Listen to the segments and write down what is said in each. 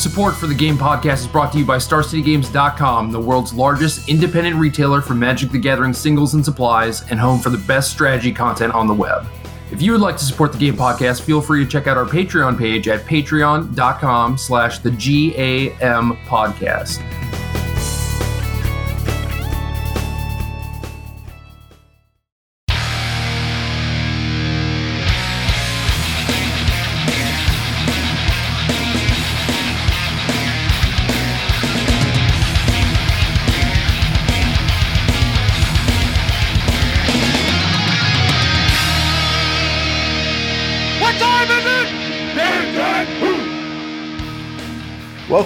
Support for the Game Podcast is brought to you by StarCityGames.com, the world's largest independent retailer for Magic the Gathering singles and supplies, and home for the best strategy content on the web. If you would like to support the Game Podcast, feel free to check out our Patreon page at patreon.com slash the GAM podcast.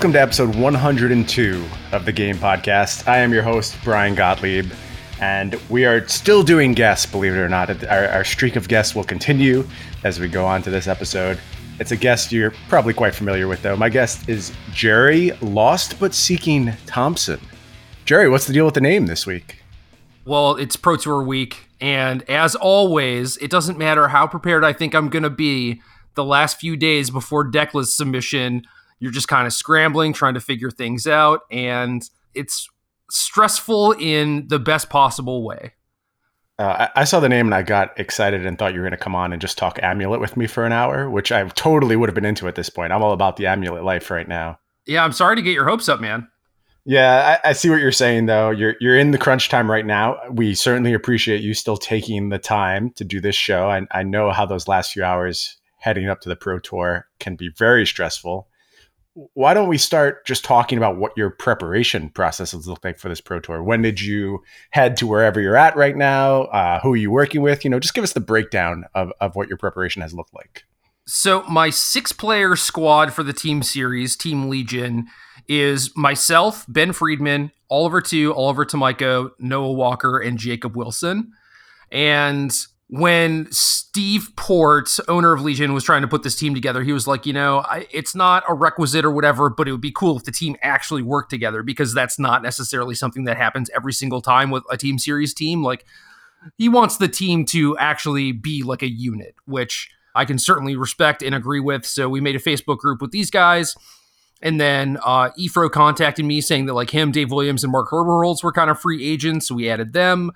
Welcome to episode 102 of the Game Podcast. I am your host, Brian Gottlieb, and we are still doing guests, believe it or not. Our, our, streak of guests will continue as we go on to this episode. It's a guest you're probably quite familiar with, though. My guest is Jerry Lost But Seeking Thompson. Jerry, what's the deal with the name this week? Well, it's Pro Tour week, and as always, it doesn't matter how prepared I think I'm going to be the last few days before decklist submission you're just kind of scrambling, trying to figure things out, and it's stressful in the best possible way. Uh, I, I saw the name and I got excited and thought you were going to come on and just talk amulet with me for an hour, which I totally would have been into at this point. I'm all about the amulet life right now. Yeah, I'm sorry to get your hopes up, man. Yeah, I, I, see what you're saying though. You're you're in the crunch time right now. We certainly appreciate you still taking the time to do this show. I, I know how those last few hours heading up to the pro tour can be very stressful why don't we start just talking about what your preparation processes look like for this pro tour? When did you head to wherever you're at right now? Uh, who are you working with? You know just give us the breakdown of, of what your preparation has looked like. So my six player squad for the team series team legion is myself ben friedman oliver two oliver Tomajko, noah walker and jacob wilson. And when Steve Port, owner of Legion, was trying to put this team together, he was like, you know, I, it's not a requisite or whatever, but it would be cool if the team actually worked together because that's not necessarily something that happens every single time with a team series team. Like, he wants the team to actually be like a unit, which I can certainly respect and agree with. So we made a Facebook group with these guys. And then uh, Efro contacted me saying that like him, Dave Williams, and Mark Herberholz were kind of free agents. So we added them.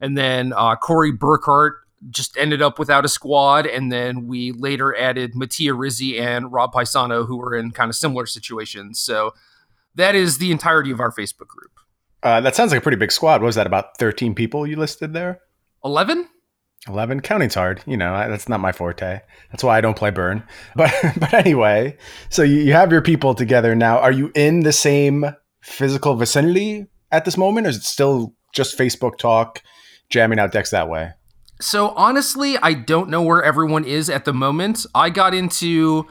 And then uh, Corey Burkhart just ended up without a squad. And then we later added Mattia Rizzi and Rob Paisano, who were in kind of similar situations. So that is the entirety of our Facebook group. Uh, that sounds like a pretty big squad. What was that about 13 people you listed there? 11? 11 counting's hard you know that's not my forte that's why i don't play burn but but anyway so you, you have your people together now are you in the same physical vicinity at this moment or is it still just facebook talk jamming out decks that way so honestly, I don't know where everyone is at the moment. I got into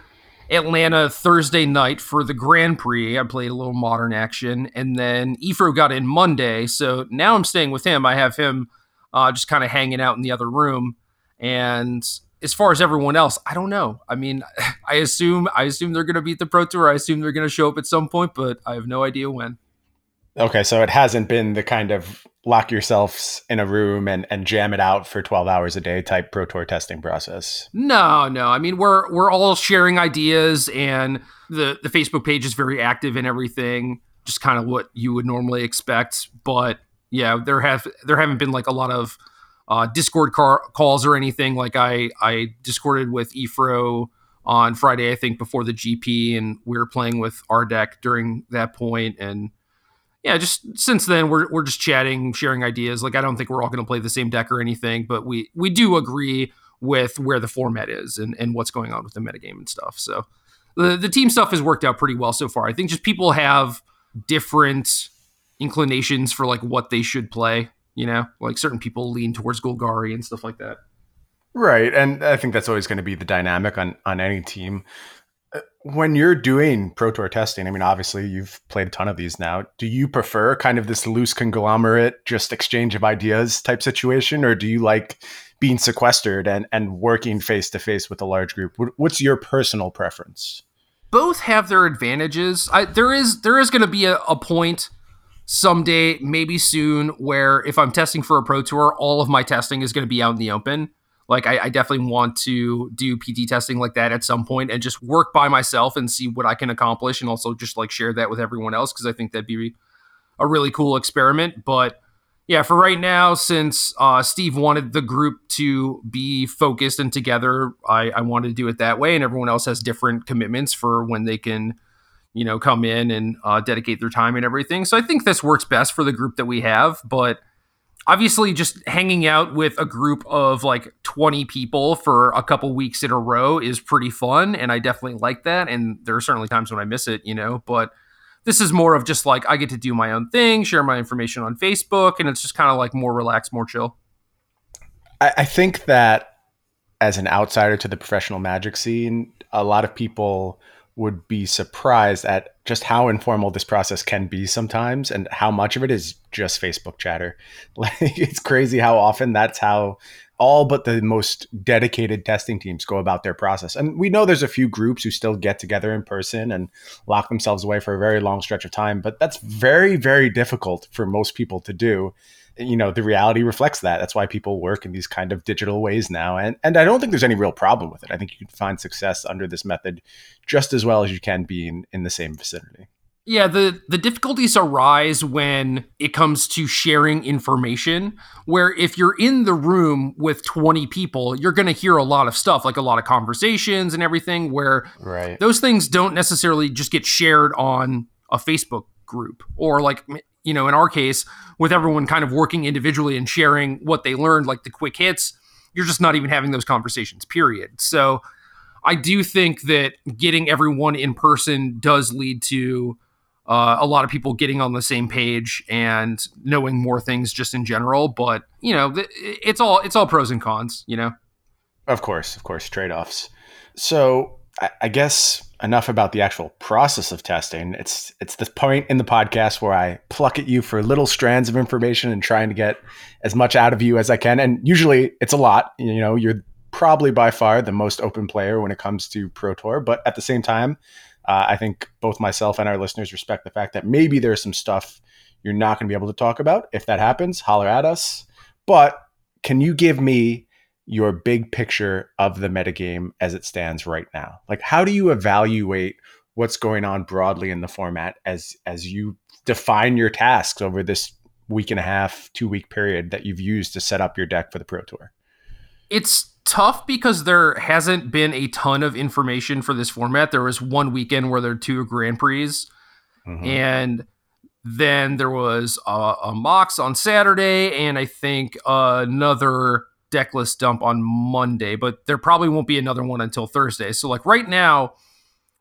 Atlanta Thursday night for the Grand Prix. I played a little modern action, and then Efro got in Monday. So now I'm staying with him. I have him uh, just kind of hanging out in the other room. And as far as everyone else, I don't know. I mean, I assume I assume they're going to beat the Pro Tour. I assume they're going to show up at some point, but I have no idea when. Okay, so it hasn't been the kind of lock yourselves in a room and, and jam it out for 12 hours a day type pro tour testing process? No no. I mean we're we're all sharing ideas and the the facebook page is very active and everything just kind of what you would normally expect. But yeah there have there haven't been like a lot of uh, discord car- calls or anything. Like i i discorded with efro on friday i think before the gp and we were playing with our deck during that point and yeah, just since then we're we're just chatting, sharing ideas. Like I don't think we're all going to play the same deck or anything, but we we do agree with where the format is and and what's going on with the metagame and stuff. So the the team stuff has worked out pretty well so far. I think just people have different inclinations for like what they should play. You know, like certain people lean towards Golgari and stuff like that. Right, and I think that's always going to be the dynamic on on any team when you're doing pro tour testing i mean obviously you've played a ton of these now do you prefer kind of this loose conglomerate just exchange of ideas type situation? Or do you like being sequestered and and working face to face with a large group? What's your personal preference? Both have their advantages. I, there is there is going to be a, a point someday maybe soon where if i'm testing for a pro tour all of my testing is going to be out in the open like I, I, definitely want to do pt testing like that at some point and just work by myself and see what i can accomplish and also just like share that with everyone else because i think that'd be a really cool experiment. But yeah for right now since uh, steve wanted the group to be focused and together I, I wanted to do it that way and everyone else has different commitments for when they can you know come in and uh, dedicate their time and everything. So i think this works best for the group that we have but obviously just hanging out with a group of like 20 people for a couple weeks in a row is pretty fun and i definitely like that and there are certainly times when i miss it you know but this is more of just like i get to do my own thing share my information on facebook and it's just kind of like more relaxed more chill. I, I think that as an outsider to the professional magic scene a lot of people would be surprised at just how informal this process can be sometimes and how much of it is just Facebook chatter. Like it's crazy how often that's how all but the most dedicated testing teams go about their process. And we know there's a few groups who still get together in person and lock themselves away for a very long stretch of time, but that's very very difficult for most people to do you know the reality reflects that. That's why people work in these kind of digital ways now and and i don't think there's any real problem with it. I think you can find success under this method just as well as you can be in, in the same vicinity. Yeah the the difficulties arise when it comes to sharing information where if you're in the room with 20 people you're going to hear a lot of stuff like a lot of conversations and everything where right. those things don't necessarily just get shared on a facebook group or like you know, in our case, with everyone kind of working individually and sharing what they learned, like the quick hits, you're just not even having those conversations, period. So I do think that getting everyone in person does lead to uh, a lot of people getting on the same page and knowing more things just in general. But you know, it's all it's all pros and cons. You know. Of course, of course, trade offs. So I, I guess enough about the actual process of testing. It's it's the point in the podcast where I pluck at you for little strands of information and trying to get as much out of you as I can. And usually it's a lot. You know, you're probably by far the most open player when it comes to Pro Tour, but at the same time, uh, I think both myself and our listeners respect the fact that maybe there's some stuff you're not going to be able to talk about. If that happens, holler at us. But can you give me your big picture of the metagame as it stands right now? Like how do you evaluate what's going on broadly in the format as as you define your tasks over this week and a half, two week period that you've used to set up your deck for the Pro Tour? It's tough because there hasn't been a ton of information for this format. There was one weekend where there were two Grand Prix, mm-hmm. and then there was a, a Mox on Saturday, and I think another deck list dump on Monday, but there probably won't be another one until Thursday. So like right now,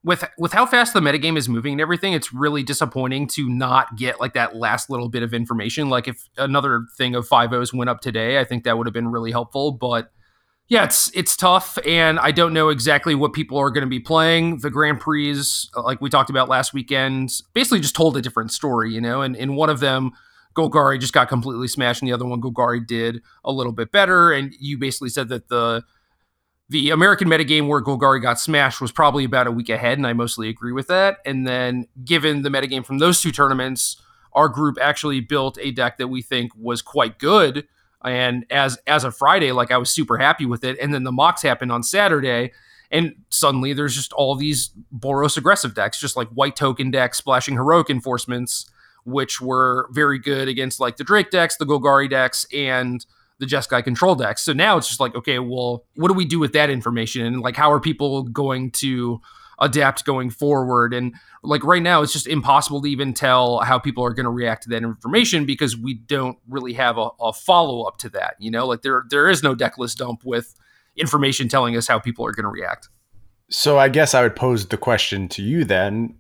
with with how fast the metagame is moving and everything, it's really disappointing to not get like that last little bit of information. Like if another thing of five O's went up today, I think that would have been really helpful. But yeah, it's it's tough, and I don't know exactly what people are going to be playing. The Grand Prix, like we talked about last weekend, basically just told a different story, you know. And in one of them, Golgari just got completely smashed, and the other one Golgari did a little bit better. And you basically said that the the American metagame where Golgari got smashed was probably about a week ahead, and I mostly agree with that. And then given the metagame from those two tournaments, our group actually built a deck that we think was quite good. And as as of Friday, like I was super happy with it. And then the Mox happened on Saturday. And suddenly there's just all these Boros aggressive decks, just like white token decks splashing heroic reinforcements which were very good against like the Drake decks, the Golgari decks, and the Jeskai control decks. So now it's just like, okay, well, what do we do with that information? And like, how are people going to adapt going forward? And like right now, it's just impossible to even tell how people are going to react to that information because we don't really have a, a follow up to that. You know, like there there is no deck list dump with information telling us how people are going to react. So I guess I would pose the question to you then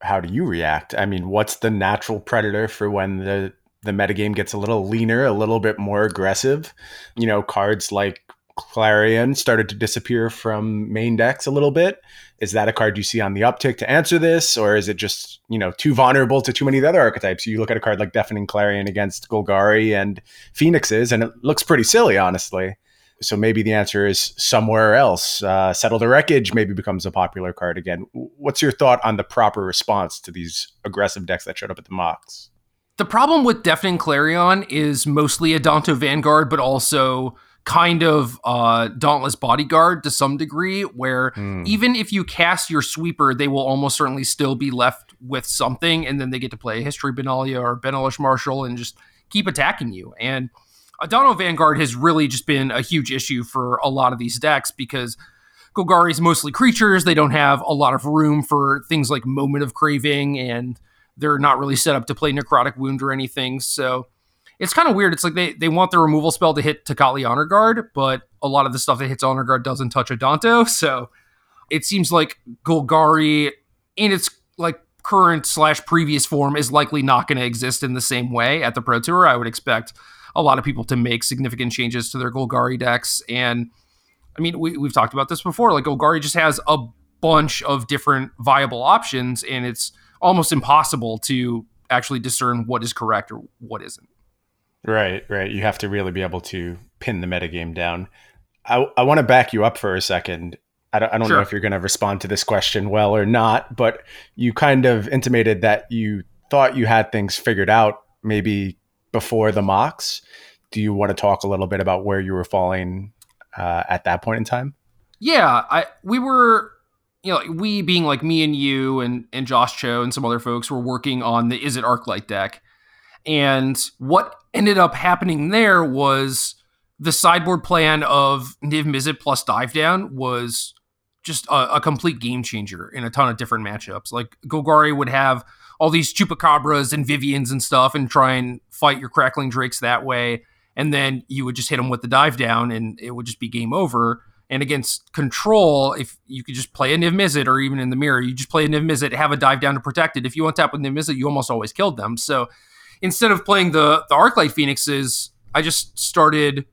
how do you react? I mean, what's the natural predator for when the the metagame gets a little leaner, a little bit more aggressive? You know, cards like Clarion started to disappear from main decks a little bit. Is that a card you see on the uptick to answer this, or is it just you know too vulnerable to too many of the other archetypes? You look at a card like Deafening Clarion against Golgari and Phoenixes, and it looks pretty silly, honestly so maybe the answer is somewhere else. Uh, Settle the Wreckage maybe becomes a popular card again. What's your thought on the proper response to these aggressive decks that showed up at the Mox? The problem with Deafening Clarion is mostly Adanto Vanguard, but also kind of uh, dauntless bodyguard to some degree, where mm. even if you cast your sweeper, they will almost certainly still be left with something, and then they get to play History Benalia or Benalish Marshal and just keep attacking you. And Adanto Vanguard has really just been a huge issue for a lot of these decks because Golgari is mostly creatures. They don't have a lot of room for things like Moment of Craving, and they're not really set up to play Necrotic Wound or anything. So it's kind of weird. It's like they, they want the removal spell to hit Tocatli Honor Guard, but a lot of the stuff that hits Honor Guard doesn't touch Adanto. So it seems like Golgari in its like current slash previous form is likely not going to exist in the same way at the Pro Tour. I would expect a lot of people to make significant changes to their Golgari decks. And I mean, we, we've talked about this before. Like Golgari just has a bunch of different viable options, and it's almost impossible to actually discern what is correct or what isn't. Right, right. You have to really be able to pin the metagame down. I, I want to back you up for a second. I don't, I don't sure. know if you're going to respond to this question well or not, but you kind of intimated that you thought you had things figured out maybe before the Mox. Do you want to talk a little bit about where you were falling uh, at that point in time? Yeah, I we were you know, we being like me and you and and Josh Cho and some other folks were working on the Izzet Arclight deck. And what ended up happening there was the sideboard plan of Niv Mizzet plus dive down was just a, a, complete game changer in a ton of different matchups. Like Golgari would have all these chupacabras and Viviens and stuff and try and fight your crackling drakes that way. And then you would just hit them with the dive down and it would just be game over. And against control, if you could just play a Niv Mizzet or even in the mirror, you just play a Niv Mizzet, have a dive down to protect it. If you untap with Niv Mizzet, you almost always killed them. So instead of playing the the Arclight Phoenixes, I just started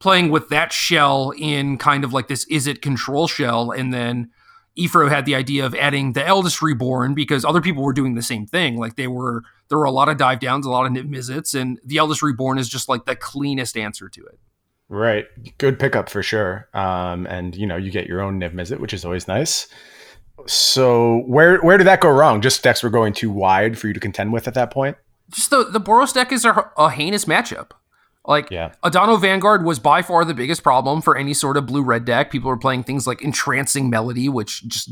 playing with that shell in kind of like this Izzet control shell, and then Efro had the idea of adding the Eldest Reborn because other people were doing the same thing. Like they were there were a lot of dive downs, a lot of Mizzets, and the Eldest Reborn is just like the cleanest answer to it. Right, good pickup for sure. Um, and you know you get your own Niv Mizzet, which is always nice. So where where did that go wrong? Just decks were going too wide for you to contend with at that point just the the Boros deck is a, a heinous matchup. Like yeah. Adanto Vanguard was by far the biggest problem for any sort of blue red deck. People were playing things like Entrancing Melody, which just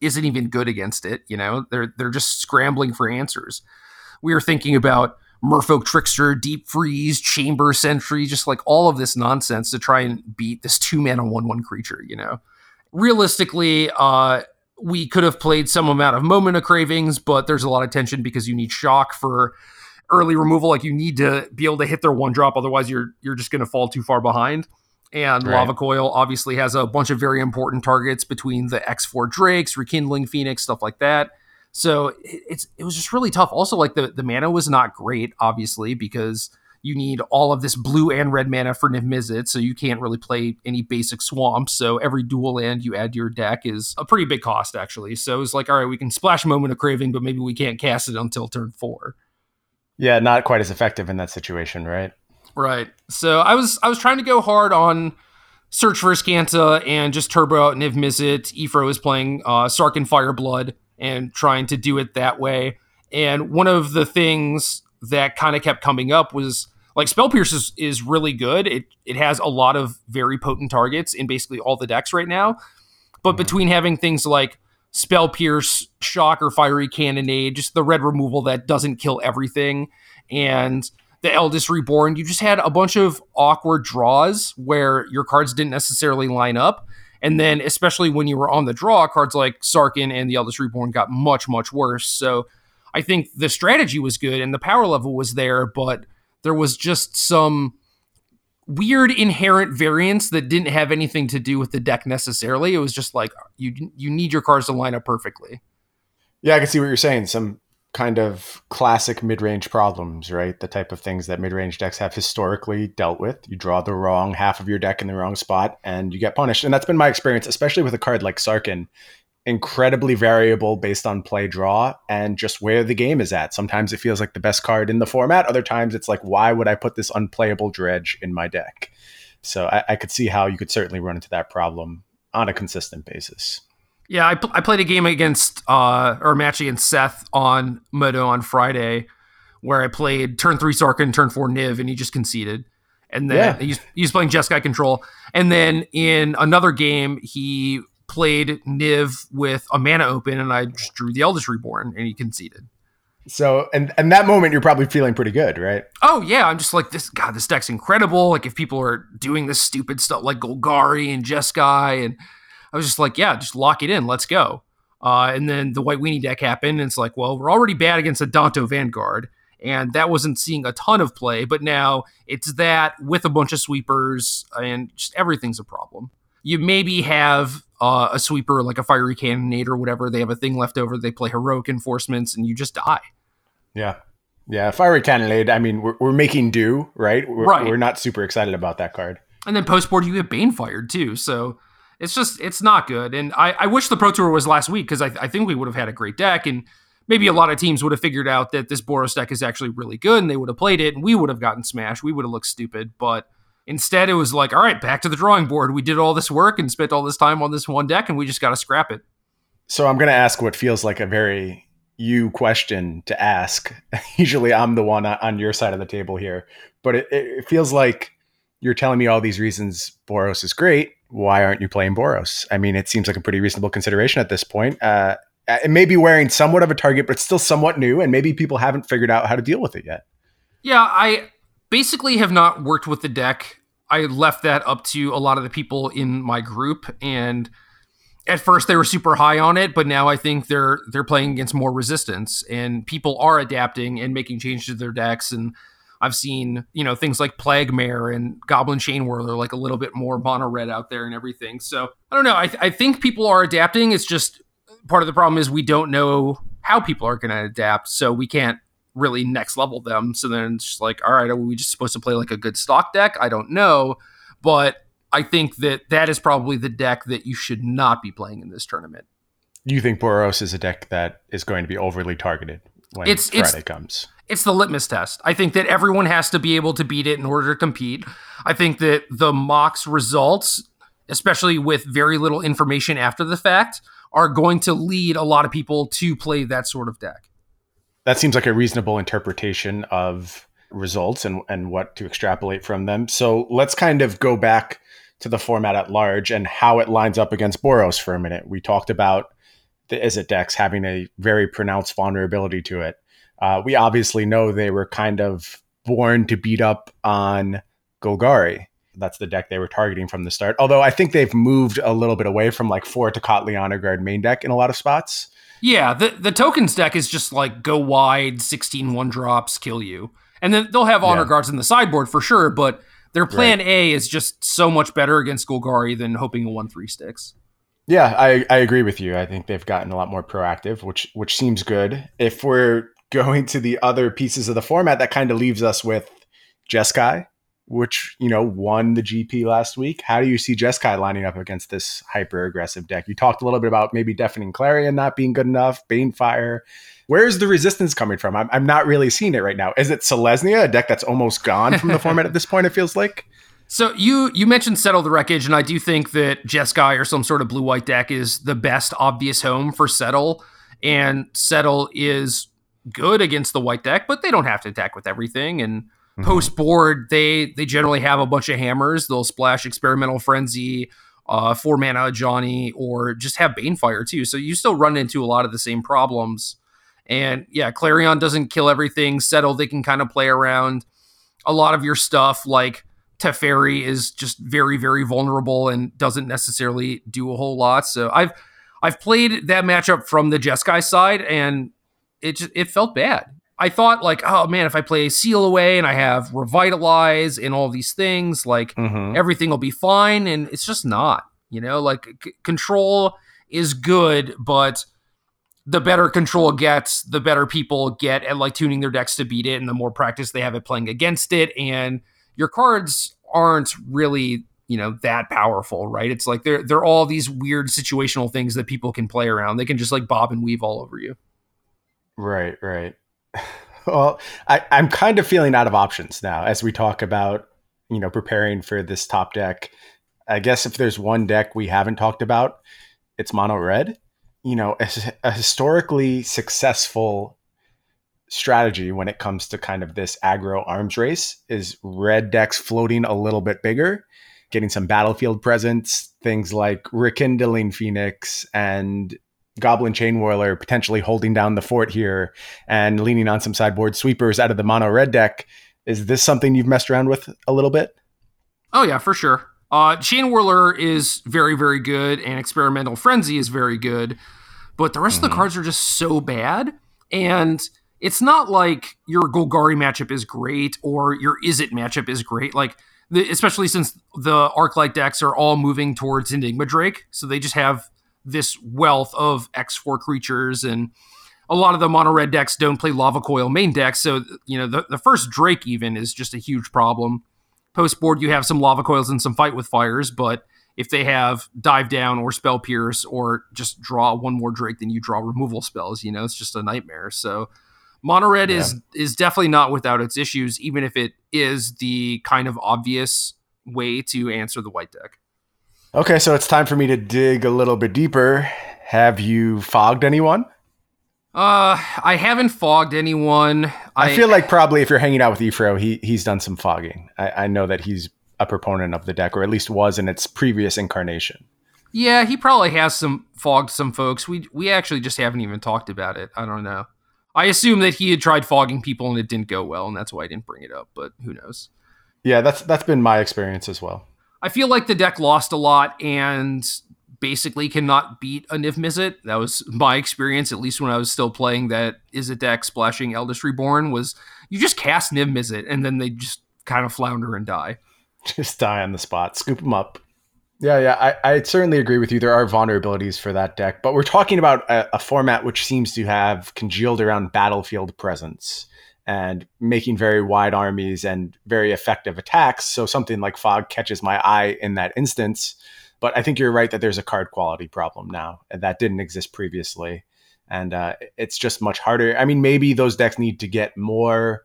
isn't even good against it. You know, they're they're just scrambling for answers. We were thinking about Merfolk Trickster, Deep Freeze, Chamber Sentry, just like all of this nonsense to try and beat this two mana one one creature. You know, realistically, uh, we could have played some amount of Moment of Cravings, but there's a lot of tension because you need Shock for early removal. Like you need to be able to hit their one drop, otherwise you're you're just going to fall too far behind. And right. Lava Coil obviously has a bunch of very important targets between the X4 Drakes, Rekindling Phoenix, stuff like that. So it's it was just really tough. Also, like the the mana was not great, obviously, because you need all of this blue and red mana for Niv Mizzet, so you can't really play any basic swamps. So every dual land you add to your deck is a pretty big cost, actually. So it's like, all right, we can splash Moment of Craving, but maybe we can't cast it until turn four. Yeah, not quite as effective in that situation, right? Right. So I was I was trying to go hard on Search for Azcanta and just turbo out Niv Mizzet. Efro is playing uh, Sarkhan Fireblood and trying to do it that way. And one of the things that kind of kept coming up was like Spell Pierce is, is really good. It it has a lot of very potent targets in basically all the decks right now. But mm-hmm. between having things like spell pierce, shock, or fiery cannonade, just the red removal that doesn't kill everything, and the Eldest Reborn. You just had a bunch of awkward draws where your cards didn't necessarily line up. And then, especially when you were on the draw, cards like Sarkhan and the Eldest Reborn got much, much worse. So I think the strategy was good and the power level was there, but there was just some weird inherent variants that didn't have anything to do with the deck necessarily. It was just like you you need your cards to line up perfectly. Yeah, I can see what you're saying. Some kind of classic mid-range problems, right? The type of things that mid-range decks have historically dealt with. You draw the wrong half of your deck in the wrong spot and you get punished. And that's been my experience, especially with a card like Sarkhan incredibly variable based on play draw and just where the game is at. Sometimes it feels like the best card in the format. Other times it's like, why would I put this unplayable dredge in my deck? So I, I could see how you could certainly run into that problem on a consistent basis. Yeah, I, pl- I played a game against uh, or a match against Seth on Modo on Friday, where I played turn three Sarkhan, turn four Niv, and he just conceded. And then Yeah. he's, he's playing Jeskai control. And then in another game, he played Niv with a mana open, and I just drew the Eldest Reborn, and he conceded. So, and and that moment, you're probably feeling pretty good, right? Oh yeah, I'm just like this. God, this deck's incredible. Like if people are doing this stupid stuff like Golgari and Jeskai, and I was just like, yeah, just lock it in. Let's go. Uh, and then the White Weenie deck happened, and it's like, well, we're already bad against a Danto Vanguard, and that wasn't seeing a ton of play. But now it's that with a bunch of sweepers, and just everything's a problem. You maybe have uh, a sweeper like a Fiery Cannonade or whatever. They have a thing left over. They play heroic reinforcements, and you just die. Yeah. Yeah. Fiery Cannonade, I mean, we're, we're making do, right? We're, Right. We're not super excited about that card. And then post board, you get Banefire too. So it's just, it's not good. And I, I wish the Pro Tour was last week because I, I think we would have had a great deck. And maybe a lot of teams would have figured out that this Boros deck is actually really good and they would have played it and we would have gotten smashed. We would have looked stupid. But instead, it was like, all right, back to the drawing board. We did all this work and spent all this time on this one deck and we just got to scrap it. So I'm going to ask what feels like a very you question to ask. Usually I'm the one on- your side of the table here, but it, it feels like you're telling me all these reasons Boros is great. Why aren't you playing Boros? I mean, it seems like a pretty reasonable consideration at this point. Uh, it may be wearing somewhat of a target, but it's still somewhat new, and maybe people haven't figured out how to deal with it yet. Yeah, I basically have not worked with the deck. I left that up to a lot of the people in my group and at first they were super high on it, but now I think they're they're playing against more resistance and people are adapting and making changes to their decks and I've seen, you know, things like Plague Mare and Goblin Chain Whirler, like a little bit more mono red out there and everything. So I don't know. I, th- I think people are adapting. It's just part of the problem is we don't know how people are going to adapt. So we can't really next level them. So then it's just like, all right, are we just supposed to play like a good stock deck? I don't know. But I think that that is probably the deck that you should not be playing in this tournament. You think Boros is a deck that is going to be overly targeted when It's- Friday it's- comes? It's the litmus test. I think that everyone has to be able to beat it in order to compete. I think that the Mox results, especially with very little information after the fact, are going to lead a lot of people to play that sort of deck. That seems like a reasonable interpretation of results and, and what to extrapolate from them. So let's kind of go back to the format at large and how it lines up against Boros for a minute. We talked about the Izzet decks having a very pronounced vulnerability to it. Uh, we obviously know they were kind of born to beat up on Golgari. That's the deck they were targeting from the start. Although I think they've moved a little bit away from like four Tocatli Honor Guard main deck in a lot of spots. Yeah, the the tokens deck is just like go wide, 16 one drops, kill you. And then they'll have honor Yeah. guards in the sideboard for sure, but their plan A is just so much better against Golgari than hoping a 1 3 sticks. Yeah, I, I agree with you. I think they've gotten a lot more proactive, which which seems good. If we're going to the other pieces of the format, that kind of leaves us with Jeskai, which you know won the GP last week. How do you see Jeskai lining up against this hyper aggressive deck? You talked a little bit about maybe Deafening Clarion not being good enough, Banefire. Where's the resistance coming from? I'm, I'm not really seeing it right now. Is it Selesnya, a deck that's almost gone from the format at this point? It feels like. So you you mentioned settle the wreckage, and I do think that Jeskai or some sort of blue white deck is the best obvious home for settle. And settle is good against the white deck, but they don't have to attack with everything. And post board, they they generally have a bunch of hammers. They'll splash experimental frenzy, uh, four mana Johnny, or just have Banefire too. So you still run into a lot of the same problems. And yeah, Clarion doesn't kill everything. Settle, they can kind of play around a lot of your stuff. Like Teferi is just very, very vulnerable and doesn't necessarily do a whole lot. So I've I've played that matchup from the Jeskai side, and it just, it felt bad. I thought like, oh man, if I play Seal Away and I have Revitalize and all these things, like Mhm. everything will be fine, and it's just not. You know, like c- control is good, but the better control gets, the better people get at like tuning their decks to beat it, and the more practice they have at playing against it. And your cards aren't really, you know, that powerful, right? It's like they're they're all these weird situational things that people can play around. They can just like bob and weave all over you. Right, right. Well, I, I'm kind of feeling out of options now as we talk about, you know, preparing for this top deck. I guess if there's one deck we haven't talked about, it's mono red. You know, a, a historically successful strategy when it comes to kind of this aggro arms race is red decks floating a little bit bigger, getting some battlefield presence, things like rekindling Phoenix and Goblin Chain Whirler potentially holding down the fort here and leaning on some sideboard sweepers out of the mono red deck. Is this something you've messed around with a little bit? Oh yeah, for sure. Uh, Chain Whirler is very, very good, and Experimental Frenzy is very good, but the rest mm-hmm. of the mm-hmm. cards are just so bad. And it's not like your Golgari matchup is great or your Izzet matchup is great. Like, the, especially since the Arclight decks are all moving towards Enigma Drake, so they just have this wealth of X4 creatures and a lot of the mono red decks don't play lava coil main decks so you know the, the first drake even is just a huge problem. Post board you have some lava coils and some fight with fires but if they have dive down or spell pierce or just draw one more drake then you draw removal spells you know it's just a nightmare. So mono red yeah. is is definitely not without its issues even if it is the kind of obvious way to answer the white deck okay so it's time for me to dig a little bit deeper have you fogged anyone uh, I haven't fogged anyone. I, I, feel like probably if you're hanging out with Efro, he he's done some fogging. I, I know that he's a proponent of the deck, or at least was in its previous incarnation. Yeah, he probably has some fogged some folks. We we actually just haven't even talked about it. I don't know. I assume that he had tried fogging people and it didn't go well, and that's why I didn't bring it up. But who knows? Yeah, that's that's been my experience as well. I feel like the deck lost a lot, and basically cannot beat a Niv Mizzet. That was my experience, at least when I was still playing that a deck splashing Eldest Reborn, was you just cast Niv Mizzet and then they just kind of flounder and die. Just die on the spot, scoop them up. Yeah, yeah, I, I certainly agree with you. There are vulnerabilities for that deck, but we're talking about a, a format which seems to have congealed around battlefield presence and making very wide armies and very effective attacks. So something like Fog catches my eye in that instance. But I think you're right that there's a card quality problem now, and that didn't exist previously. And uh, it's just much harder. I mean, maybe those decks need to get more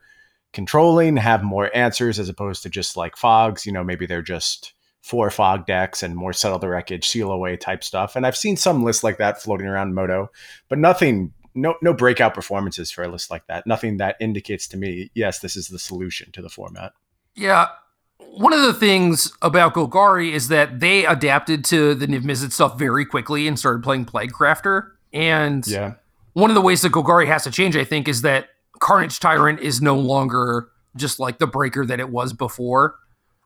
controlling, have more answers as opposed to just like fogs. You know, maybe they're just four fog decks and more settle the wreckage, seal away type stuff. And I've seen some lists like that floating around Modo, but nothing, no, no breakout performances for a list like that. Nothing that indicates to me, yes, this is the solution to the format. Yeah, one of the things about Golgari is that they adapted to the Niv Mizzet stuff very quickly and started playing Plague Crafter. And yeah. one of the ways that Golgari has to change, I think, is that Carnage Tyrant is no longer just like the breaker that it was before.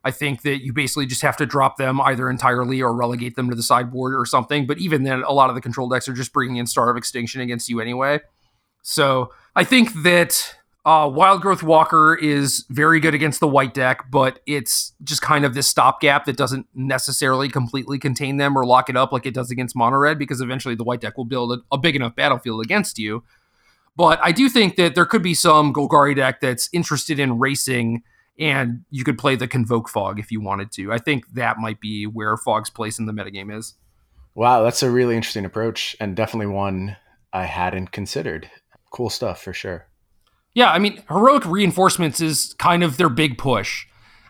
I think that you basically just have to drop them either entirely or relegate them to the sideboard or something. But even then, a lot of the control decks are just bringing in Star of Extinction against you anyway. So I think that uh, Wildgrowth Walker is very good against the white deck, but it's just kind of this stopgap that doesn't necessarily completely contain them or lock it up like it does against Mono Red, because eventually the white deck will build a, a big enough battlefield against you. But I do think that there could be some Golgari deck that's interested in racing, and you could play the Convoke Fog if you wanted to. I think that might be where Fog's place in the metagame is. Wow, that's a really interesting approach, and definitely one I hadn't considered. Cool stuff for sure. Yeah, I mean, heroic reinforcements is kind of their big push.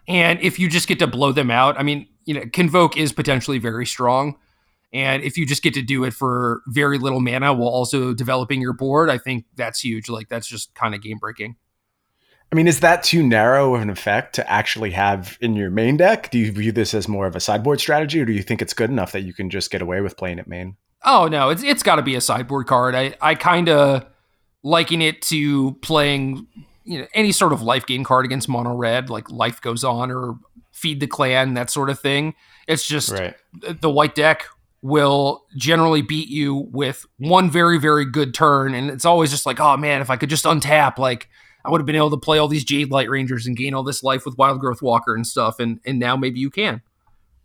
And if you just get to blow them out, I mean, you know, Convoke is potentially very strong. And if you just get to do it for very little mana while also developing your board, I think that's huge. Like, that's just kind of game breaking. I mean, is that too narrow of an effect to actually have in your main deck? Do you view this as more of a sideboard strategy, or do you think it's good enough that you can just get away with playing it main? Oh no, it's it's got to be a sideboard card. I I kind of liking it to playing you know any sort of life gain card against mono red, like life goes on or feed the clan, that sort of thing. It's just right. the white deck will generally beat you with one very very good turn, and it's always just like, oh man, if I could just untap, like I would have been able to play all these Jadelight Rangers and gain all this life with Wildgrowth Walker and stuff, and and now maybe you can.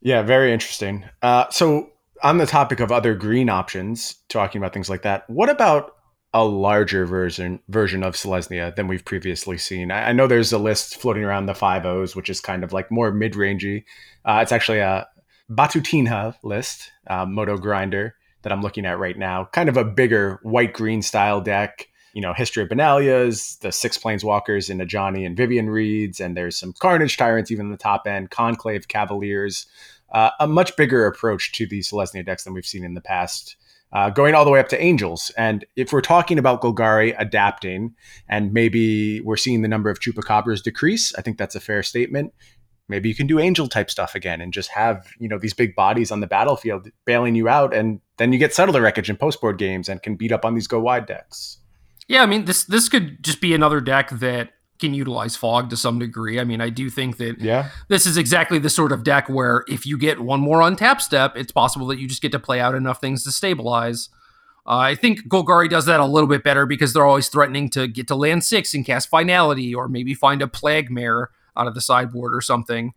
Yeah, very interesting. Uh, so on the topic of other green options, talking about things like that, what about a larger version version of Selesnya than we've previously seen. I, I, know there's a list floating around the five O's, which is kind of like more mid rangey. Uh, it's actually a Batutinha list, uh, Modo Grinder that I'm looking at right now. Kind of a bigger white green style deck. You know, History of Benalias, the six Planeswalkers in Ajani and Vivien Reids, and there's some Carnage Tyrants even in the top end, Conclave Cavaliers. Uh, a much bigger approach to the Selesnya decks than we've seen in the past. uh, going all the way up to Angels. And if we're talking about Golgari adapting, and maybe we're seeing the number of Chupacabras decrease, I think that's a fair statement. Maybe you can do angel type stuff again and just have you know these big bodies on the battlefield bailing you out, and then you get settle the wreckage in post board games and can beat up on these go wide decks. Yeah, I mean this this could just be another deck that can utilize fog to some degree. I mean, I do think that yeah. this is exactly the sort of deck where if you get one more untap step, it's possible that you just get to play out enough things to stabilize. Uh, I think Golgari does that a little bit better because they're always threatening to get to land six and cast Finality or maybe find a Plague Mare out of the sideboard or something.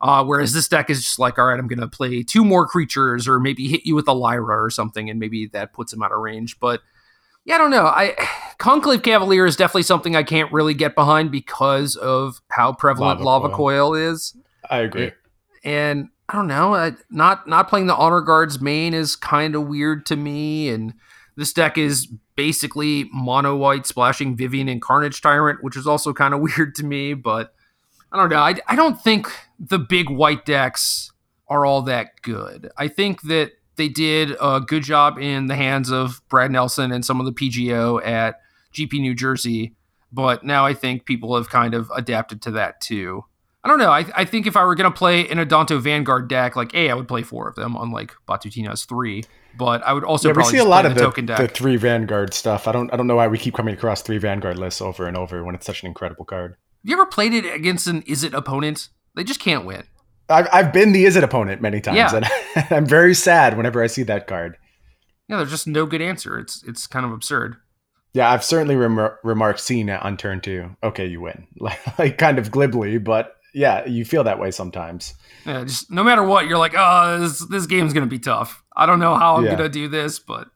Uh, whereas this deck is just like, all right, I'm going to play two more creatures or maybe hit you with a Lyra or something, and maybe that puts him out of range. But yeah, I don't know. I Conclave Cavalier is definitely something I can't really get behind because of how prevalent Lava, Lava Coil. Coil. is. I agree. And I don't know. I, not not playing the Honor Guards main is kind of weird to me. And this deck is basically mono white splashing Vivien and Carnage Tyrant, which is also kind of weird to me. But I don't know. I, I don't think the big white decks are all that good. I think that they did a good job in the hands of Brad Nelson and some of the PGO at GP New Jersey, but now I think people have kind of adapted to that too. I don't know. I, I think if I were going to play an Adanto Vanguard deck, like A, I would play four of them, unlike Batutina's three. But I would also yeah, we see a lot of the, token deck. the three Vanguard stuff. I don't I don't know why we keep coming across three Vanguard lists over and over when it's such an incredible card. Have you ever played it against an Izzet opponent? They just can't win. I've, I've been the Izzet opponent many times, yeah. and I'm very sad whenever I see that card. Yeah, there's just no good answer. It's it's kind of absurd. Yeah, I've certainly rem- remarked seeing it on turn two. Okay, you win, like, like kind of glibly, but yeah, you feel that way sometimes. Yeah, just no matter what, you're like, oh, this this game's gonna be tough. I don't know how I'm yeah. gonna do this, but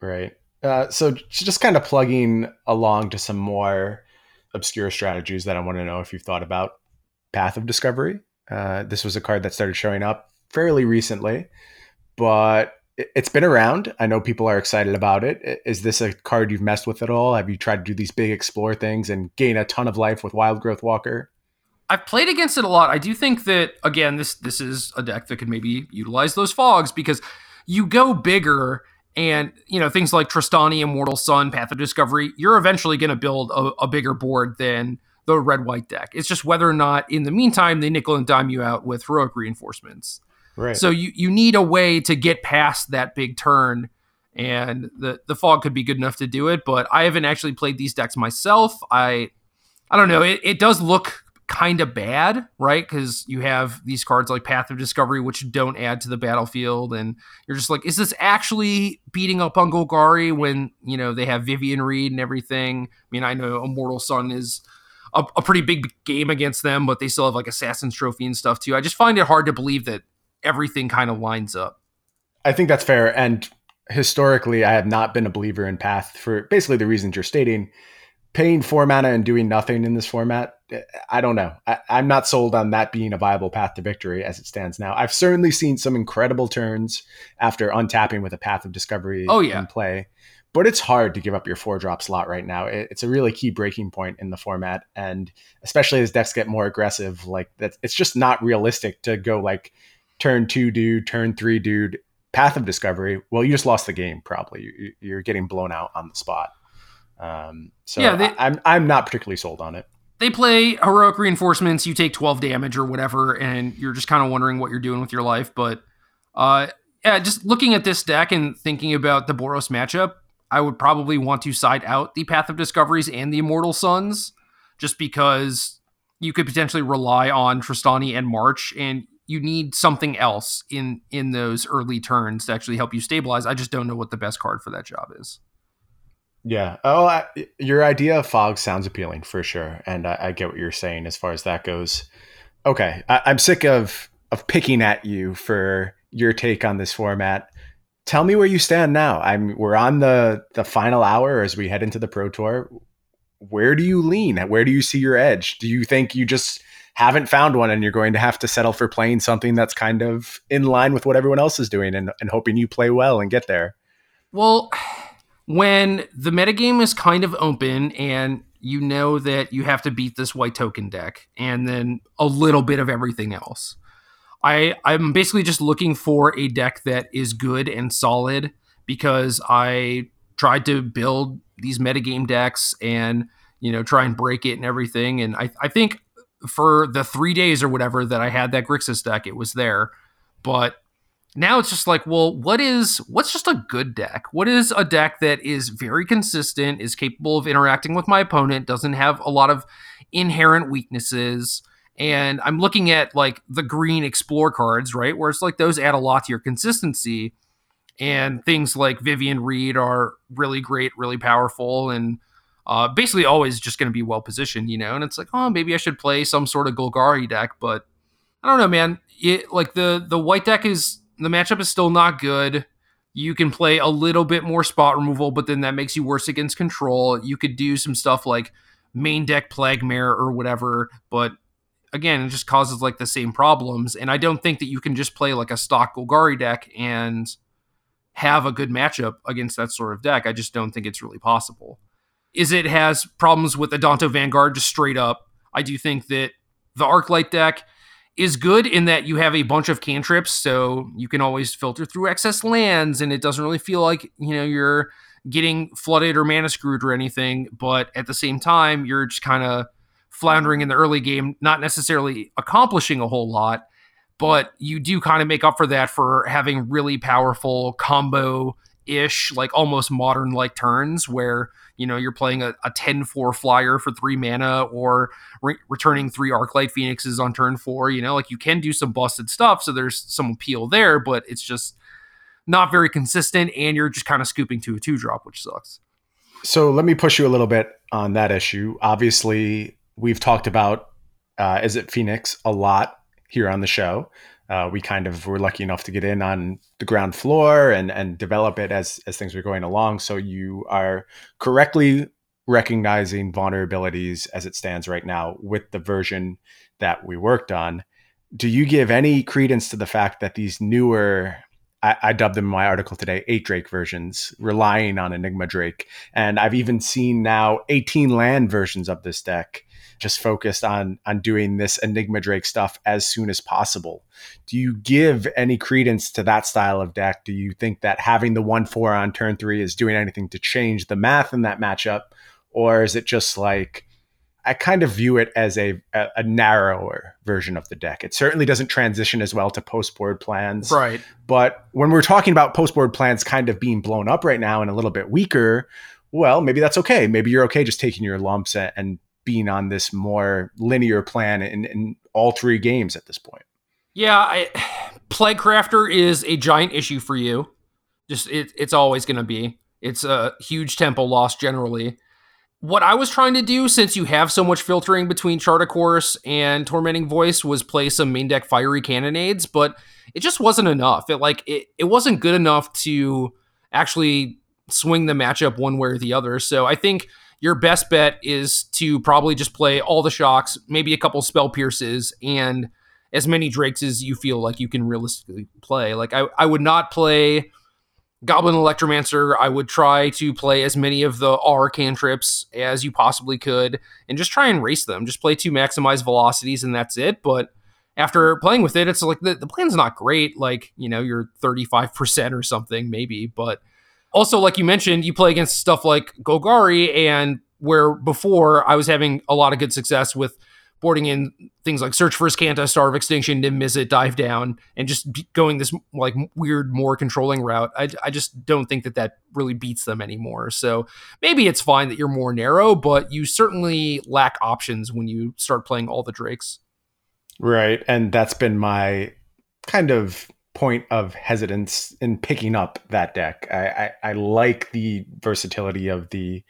right. Uh, so just kind of plugging along to some more obscure strategies that I want to know if you've thought about. Path of Discovery. Uh, this was a card that started showing up fairly recently, but it's been around. I know people are excited about it. Is this a card you've messed with at all? Have you tried to do these big explore things and gain a ton of life with Wildgrowth Walker? I've played against it a lot. I do think that again, this this is a deck that could maybe utilize those fogs because you go bigger and you know things like Trostani, Immortal Sun, Path of Discovery. You're eventually going to build a, a bigger board than the red white deck. It's just whether or not in the meantime they nickel and dime you out with heroic reinforcements. Right. So you you need a way to get past that big turn, and the the fog could be good enough to do it. But I haven't actually played these decks myself. I I don't know. It, it does look kind of bad, right? Because you have these cards like Path of Discovery, which don't add to the battlefield, and you're just like, is this actually beating up on Golgari when you know they have Vivien Reid and everything? I mean, I know Immortal Sun is a, a, pretty big game against them, but they still have like Assassin's Trophy and stuff too. I just find it hard to believe that everything kind of lines up. I think that's fair. And historically, I have not been a believer in Path for basically the reasons you're stating. Paying four mana and doing nothing in this format, I don't know. I, am not sold on that being a viable path to victory as it stands now. I've certainly seen some incredible turns after untapping with a Path of Discovery oh, yeah. in play but it's hard to give up your four drop slot right now. It's a really key breaking point in the format, and especially as decks get more aggressive, like that, it's just not realistic to go like turn two dude, turn three dude, path of discovery. Well, you just lost the game. Probably you're getting blown out on the spot. Um, so yeah, they, I'm I'm not particularly sold on it. They play heroic reinforcements. You take 12 damage or whatever, and you're just kind of wondering what you're doing with your life. But uh, yeah, just looking at this deck and thinking about the Boros matchup, I would probably want to side out the Path of Discoveries and the Immortal Suns, just because you could potentially rely on Trostani and March, and you need something else in in those early turns to actually help you stabilize. I just don't know what the best card for that job is. Yeah. Oh, I, your idea of fog sounds appealing for sure, and I, I, get what you're saying as far as that goes. Okay, I, I'm sick of of picking at you for your take on this format tell me where you stand now. I'm we're on the the final hour as we head into the pro tour. Where do you lean? Where do you see your edge? Do you think you just haven't found one and you're going to have to settle for playing something that's kind of in line with what everyone else is doing and, and hoping you play well and get there? Well, when the metagame is kind of open and you know that you have to beat this white token deck and then a little bit of everything else I I'm basically just looking for a deck that is good and solid because I tried to build these metagame decks and you know try and break it and everything. And I, I think for the three days or whatever that I had that Grixis deck, it was there. But now it's just like, well, what is what's just a good deck? What is a deck that is very consistent, is capable of interacting with my opponent, doesn't have a lot of inherent weaknesses? And I'm looking at like the green explore cards, right? Where it's like those add a lot to your consistency. And things like Vivien Reid are really great, really powerful, and uh, basically always just going to be well positioned, you know. And it's like, oh, maybe I should play some sort of Golgari deck, but I don't know, man. It like the the white deck is the matchup is still not good. You can play a little bit more spot removal, but then that makes you worse against control. You could do some stuff like main deck Plague Mare or whatever, but again, it just causes like the same problems. And I don't think that you can just play like a stock Golgari deck and have a good matchup against that sort of deck. I just don't think it's really possible. Is it has problems with Adanto Vanguard just straight up? I do think that the Arc Light deck is good in that you have a bunch of cantrips, so you can always filter through excess lands, and it doesn't really feel like you know you're getting flooded or mana screwed or anything. But at the same time, you're just kind of floundering in the early game, not necessarily accomplishing a whole lot, but you do kind of make up for that for having really powerful combo ish, like almost modern like turns where, you know, you're playing a, a 10 4 flyer for three mana or re- returning three arc light Phoenixes on turn four. You know, like you can do some busted stuff. So there's some appeal there, but it's just not very consistent and you're just kind of scooping to a two drop, which sucks. So let me push you a little bit on that issue. Obviously, we've talked about uh, Izzet Phoenix a lot here on the show. Uh, we kind of were lucky enough to get in on the ground floor and and develop it as as things were going along. So you are correctly recognizing vulnerabilities as it stands right now with the version that we worked on. Do you give any credence to the fact that these newer I, I dubbed them in my article today eight Drake versions, relying on Enigma Drake. And I've even seen now 18 land versions of this deck just focused on on doing this Enigma Drake stuff as soon as possible. Do you give any credence to that style of deck? Do you think that having the one four on turn three is doing anything to change the math in that matchup, or is it just like I kind of view it as a, a, narrower version of the deck. It certainly doesn't transition as well to post board plans, right? But when we're talking about post board plans kind of being blown up right now and a little bit weaker, well, maybe that's okay. Maybe you're okay just taking your lumps and, and being on this more linear plan in, in all three games at this point. Yeah, I, Plaguecrafter is a giant issue for you. Just it, it's always going to be. It's a huge tempo loss generally. What I was trying to do, since you have so much filtering between Chart a Course and Tormenting Voice, was play some main deck fiery cannonades, but it just wasn't enough. It like it, it wasn't good enough to actually swing the matchup one way or the other. So I think your best bet is to probably just play all the shocks, maybe a couple spell pierces, and as many drakes as you feel like you can realistically play. Like I, I would not play Goblin Electromancer. I would try to play as many of the R cantrips as you possibly could, and just try and race them. Just play two maximize velocities, and that's it. But after playing with it, it's like the, the plan's not great. Like, you know, you're 35% or something, maybe, but also, like you mentioned, you play against stuff like Golgari, and where before I was having a lot of good success with boarding in things like Search for Azcanta, Star of Extinction, Dim It, Dive Down, and just going this like weird, more controlling route. I, I just don't think that that really beats them anymore. So maybe it's fine that you're more narrow, but you certainly lack options when you start playing all the Drakes. Right. And that's been my kind of point of hesitance in picking up that deck. I, I, I like the versatility of the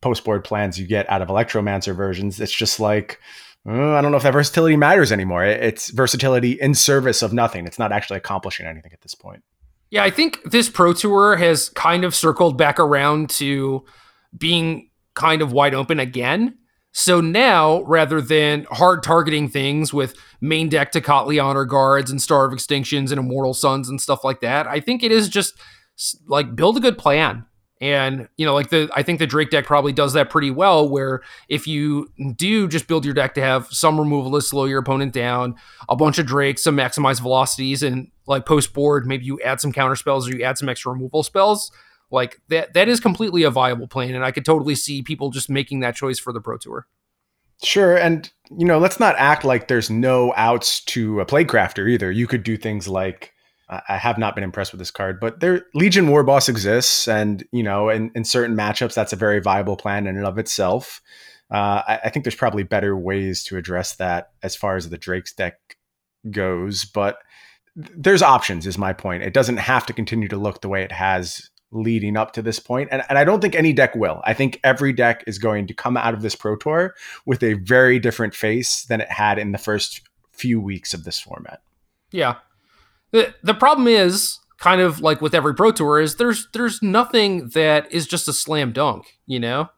post board plans you get out of Electromancer versions. It's just like, uh, I don't know if that versatility matters anymore. It's versatility in service of nothing. It's not actually accomplishing anything at this point. Yeah, I think this Pro Tour has kind of circled back around to being kind of wide open again. So now, rather than hard targeting things with main deck to Tocatli Honor Guards and Star of Extinctions and Immortal Suns and stuff like that, I think it is just like build a good plan And you know, like the I think the Drake deck probably does that pretty well. Where if you do just build your deck to have some removal to slow your opponent down, a bunch of Drakes, some maximize velocities, and like post board, maybe you add some counter spells or you add some extra removal spells. Like that that is completely a viable plan, and I could totally see people just making that choice for the Pro Tour. Sure, and you know, let's not act like there's no outs to a Plaguecrafter either. You could do things like I have not been impressed with this card, but there Legion War Boss exists, and you know, in, in certain matchups, that's a very viable plan in and of itself. Uh, I, I, think there's probably better ways to address that as far as the Drake's deck goes, but there's options. Is my point. It doesn't have to continue to look the way it has leading up to this point, and, and I don't think any deck will. I think every deck is going to come out of this Pro Tour with a very different face than it had in the first few weeks of this format. Yeah, the the problem is kind of like with every pro tour is there's there's nothing that is just a slam dunk, you know?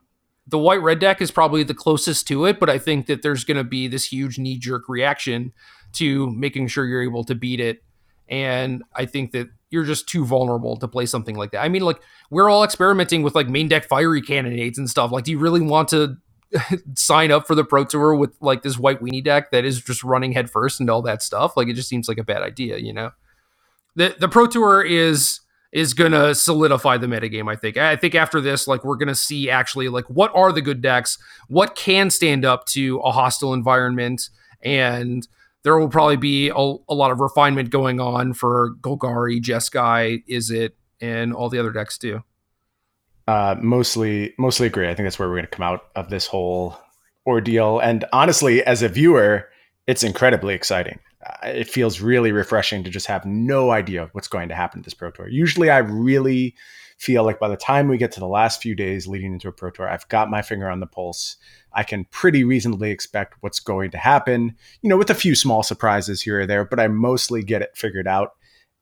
The white red deck is probably the closest to it, but I think that there's going to be this huge knee jerk reaction to making sure you're able to beat it. And I think that you're just too vulnerable to play something like that. I mean, like we're all experimenting with like main deck fiery cannonades and stuff. Like, do you really want to sign up for the pro tour with like this white weenie deck that is just running headfirst and all that stuff? Like, it just seems like a bad idea, you know? the the Pro Tour is is gonna solidify the metagame. I think. I think after this, like we're gonna see actually like what are the good decks, what can stand up to a hostile environment, and there will probably be a, a lot of refinement going on for Golgari, Jeskai, Izzet, and all the other decks too. Uh, mostly, mostly agree. I think that's where we're going to come out of this whole ordeal. And honestly, as a viewer, it's incredibly exciting it feels really refreshing to just have no idea what's going to happen to this pro tour. Usually, I really feel like by the time we get to the last few days leading into a pro tour, I've got my finger on the pulse. I can pretty reasonably expect what's going to happen, you know, with a few small surprises here or there, but I mostly get it figured out.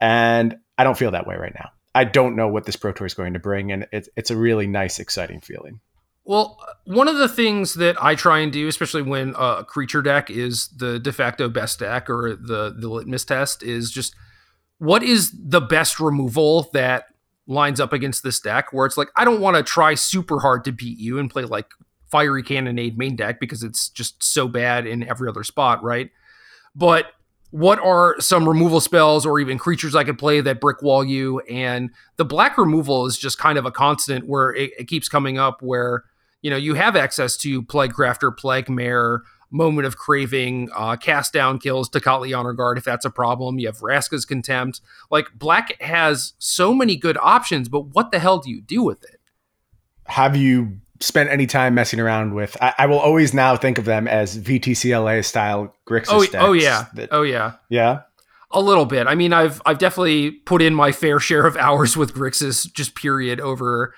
And I don't feel that way right now. I don't know what this pro tour is going to bring, and it's it's a really nice, exciting feeling. Well, uh, one of the things that I try and do, especially when a creature deck is the de facto best deck or the the litmus test, is just what is the best removal that lines up against this deck. Where it's like I don't want to try super hard to beat you and play like fiery cannonade main deck because it's just so bad in every other spot, right? But what are some removal spells or even creatures I could play that brick wall you? And the black removal is just kind of a constant where it, it keeps coming up where you know, you have access to Plague Crafter, Plague Mare, Moment of Craving, uh, Cast Down Kills, Tocatli Honor Guard if that's a problem. You have Vraska's Contempt. Like, Black has so many good options, but what the hell do you do with it? Have you spent any time messing around with? I, I will always now think of them as VTCLA style Grixis oh, decks. Oh, yeah. That, oh, yeah. Yeah. A little bit. I mean, I've I've definitely put in my fair share of hours with Grixis, just period, over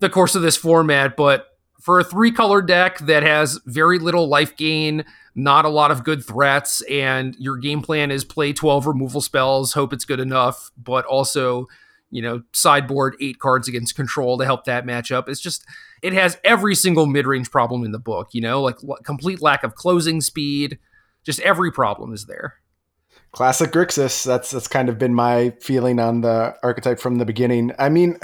the course of this format. But for a three color deck that has very little life gain, not a lot of good threats, and your game plan is play 12 removal spells, hope it's good enough, but also, you know, sideboard eight cards against control to help that match up. It's just, it has every single mid range problem in the book, you know, like complete lack of closing speed, just every problem is there. Classic Grixis. That's that's kind of been my feeling on the archetype from the beginning. I mean,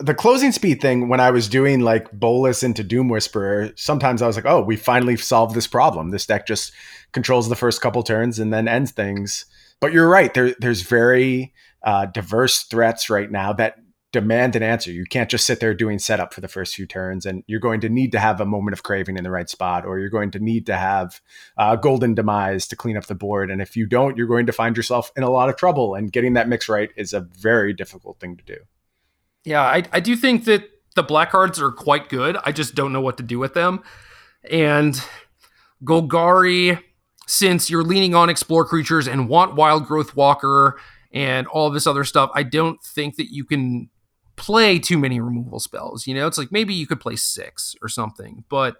the closing speed thing when I was doing like Bolas into Doom Whisperer, sometimes I was like, oh, we finally solved this problem. This deck just controls the first couple turns and then ends things. But you're right. There, there's very uh, diverse threats right now that demand an answer. You can't just sit there doing setup for the first few turns, and you're going to need to have a moment of craving in the right spot, or you're going to need to have uh, golden demise to clean up the board. And if you don't, you're going to find yourself in a lot of trouble. And getting that mix right is a very difficult thing to do. Yeah, I, I do think that the black cards are quite good. I just don't know what to do with them. And Golgari, since you're leaning on explore creatures and want Wildgrowth Walker and all this other stuff, I don't think that you can play too many removal spells. You know, it's like maybe you could play six or something, but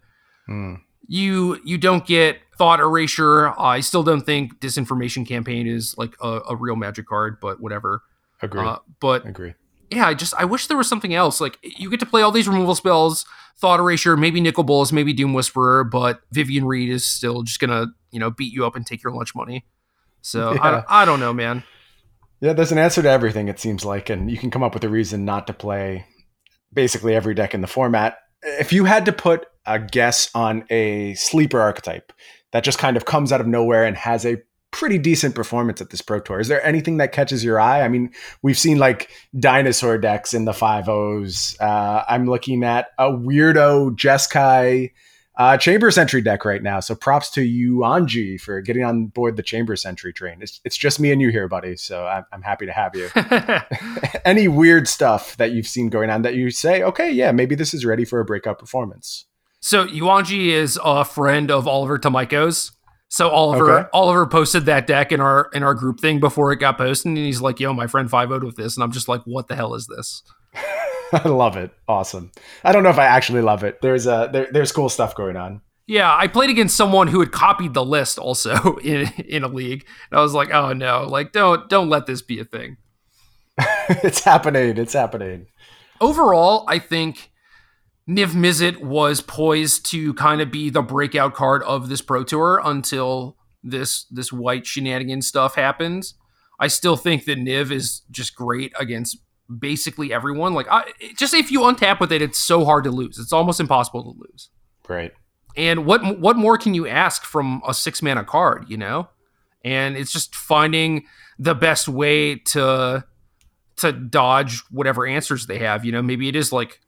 hmm. you you don't get thought erasure. I still don't think disinformation campaign is like a, a real magic card, but whatever. Agree. Uh, but agree yeah, I just I wish there was something else. Like you get to play all these removal spells, Thought Erasure, maybe Nicol Bolas, maybe Doom Whisperer, but Vivien Reid is still just gonna you know beat you up and take your lunch money. So yeah. I, I don't know, man. Yeah, there's an answer to everything. It seems like, and you can come up with a reason not to play basically every deck in the format. If you had to put a guess on a sleeper archetype that just kind of comes out of nowhere and has a pretty decent performance at this Pro Tour. Is there anything that catches your eye? I mean, we've seen like dinosaur decks in the five O's. Uh, I'm looking at a weirdo Jeskai uh, Chamber Sentry deck right now. So props to you, Anji, for getting on board the Chamber Sentry train. It's, it's just me and you here, buddy. So I'm, I'm happy to have you. Any weird stuff that you've seen going on that you say, okay, yeah, maybe this is ready for a breakout performance? So Yuanji is a friend of Oliver Tamaiko's. So Oliver okay. Oliver posted that deck in our in our group thing before it got posted, and he's like, "Yo, my friend five would with this," and I'm just like, "What the hell is this?" I love it. Awesome. I don't know if I actually love it. There's a there, there's cool stuff going on. Yeah, I played against someone who had copied the list also in in a league. And I was like, "Oh no, like don't don't let this be a thing." it's happening. It's happening. Overall, I think Niv Mizzet was poised to kind of be the breakout card of this Pro Tour until this this white shenanigan stuff happens. I still think that Niv is just great against basically everyone. Like, I, just if you untap with it, it's so hard to lose. It's almost impossible to lose. Right. And what what more can you ask from a six mana card? You know, and it's just finding the best way to to dodge whatever answers they have. You know, maybe it is like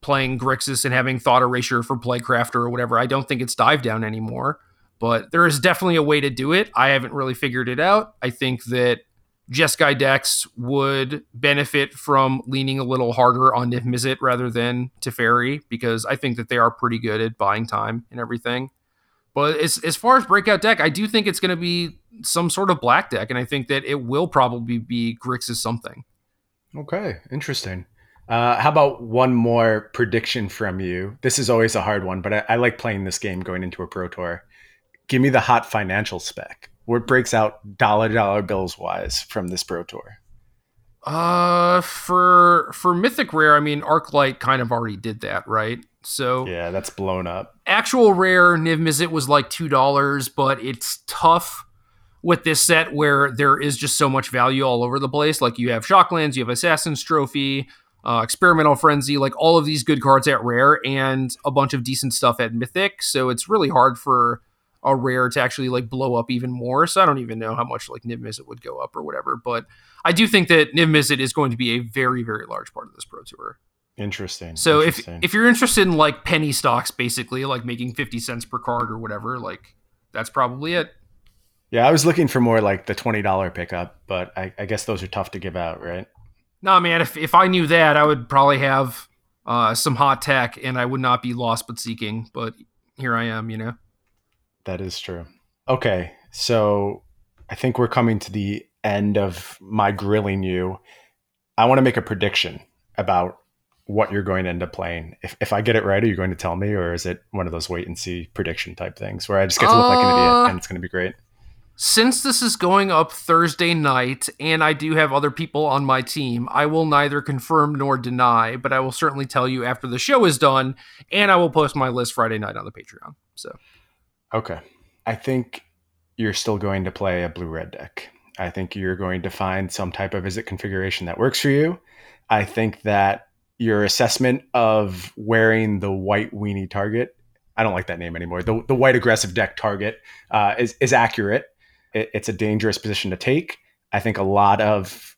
playing Grixis and having thought erasure for Plaguecrafter or whatever. I don't think it's dive down anymore, but there is definitely a way to do it. I haven't really figured it out. I think that Jeskai decks would benefit from leaning a little harder on Niv Mizzet rather than Teferi because I think that they are pretty good at buying time and everything. But as, as far as breakout deck, I do think it's going to be some sort of black deck, and I think that it will probably be Grixis something. Okay, interesting. Uh, how about one more prediction from you? This is always a hard one, but I, I, like playing this game going into a pro tour. Give me the hot financial spec. What breaks out dollar dollar bills wise from this pro tour? Uh, for for mythic rare, I mean, Arclight kind of already did that, right? So yeah, that's blown up. Actual rare Niv Mizzet was like two dollars, but it's tough with this set where there is just so much value all over the place. Like you have Shocklands, you have Assassin's Trophy, uh, Experimental Frenzy, like all of these good cards at rare and a bunch of decent stuff at mythic. So it's really hard for a rare to actually like blow up even more. So I don't even know how much like Niv Mizzet would go up or whatever. But I do think that Niv Mizzet is going to be a very, very large part of this Pro Tour. Interesting. So Interesting. if if you're interested in like penny stocks, basically like making fifty cents per card or whatever, like that's probably it. Yeah, I was looking for more like the twenty dollar pickup, but I, I guess those are tough to give out, right? No, man. If if I knew that, I would probably have uh, some hot tech, and I would not be lost but seeking. But here I am, you know. That is true. Okay, so I think we're coming to the end of my grilling you. I want to make a prediction about what you're going to end up playing. If, if I get it right, are you going to tell me, or is it one of those wait and see prediction type things where I just get to look uh, like an idiot and it's going to be great? Since this is going up Thursday night, and I do have other people on my team, I will neither confirm nor deny, but I will certainly tell you after the show is done, and I will post my list Friday night on the Patreon. So, okay, I think you're still going to play a blue red deck. I think you're going to find some type of Izzet configuration that works for you. I think that your assessment of wearing the white weenie target I don't like that name anymore. The, the white aggressive deck target uh, is, is accurate it, it's a dangerous position to take. I think a lot of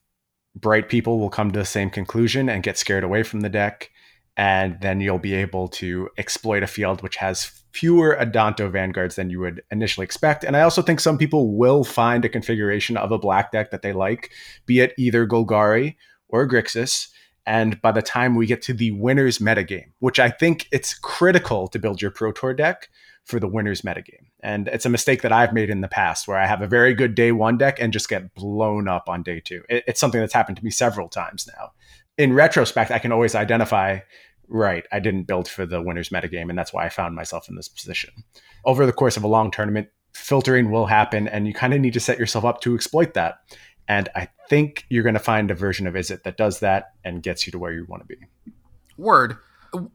bright people will come to the same conclusion and get scared away from the deck. And then you'll be able to exploit a field which has fewer Adanto vanguards than you would initially expect. And I also think some people will find a configuration of a black deck that they like, be it either Golgari or Grixis. And by the time we get to the winner's metagame, which I think it's critical to build your Pro Tour deck, for the winner's metagame. And it's a mistake that I've made in the past where I have a very good day one deck and just get blown up on day two. It, it's something that's happened to me several times now. In retrospect, I can always identify, right, I didn't build for the winner's metagame, and that's why I found myself in this position. Over the course of a long tournament, filtering will happen, and you kind of need to set yourself up to exploit that. And I think you're going to find a version of Izzet that does that and gets you to where you want to be. Word.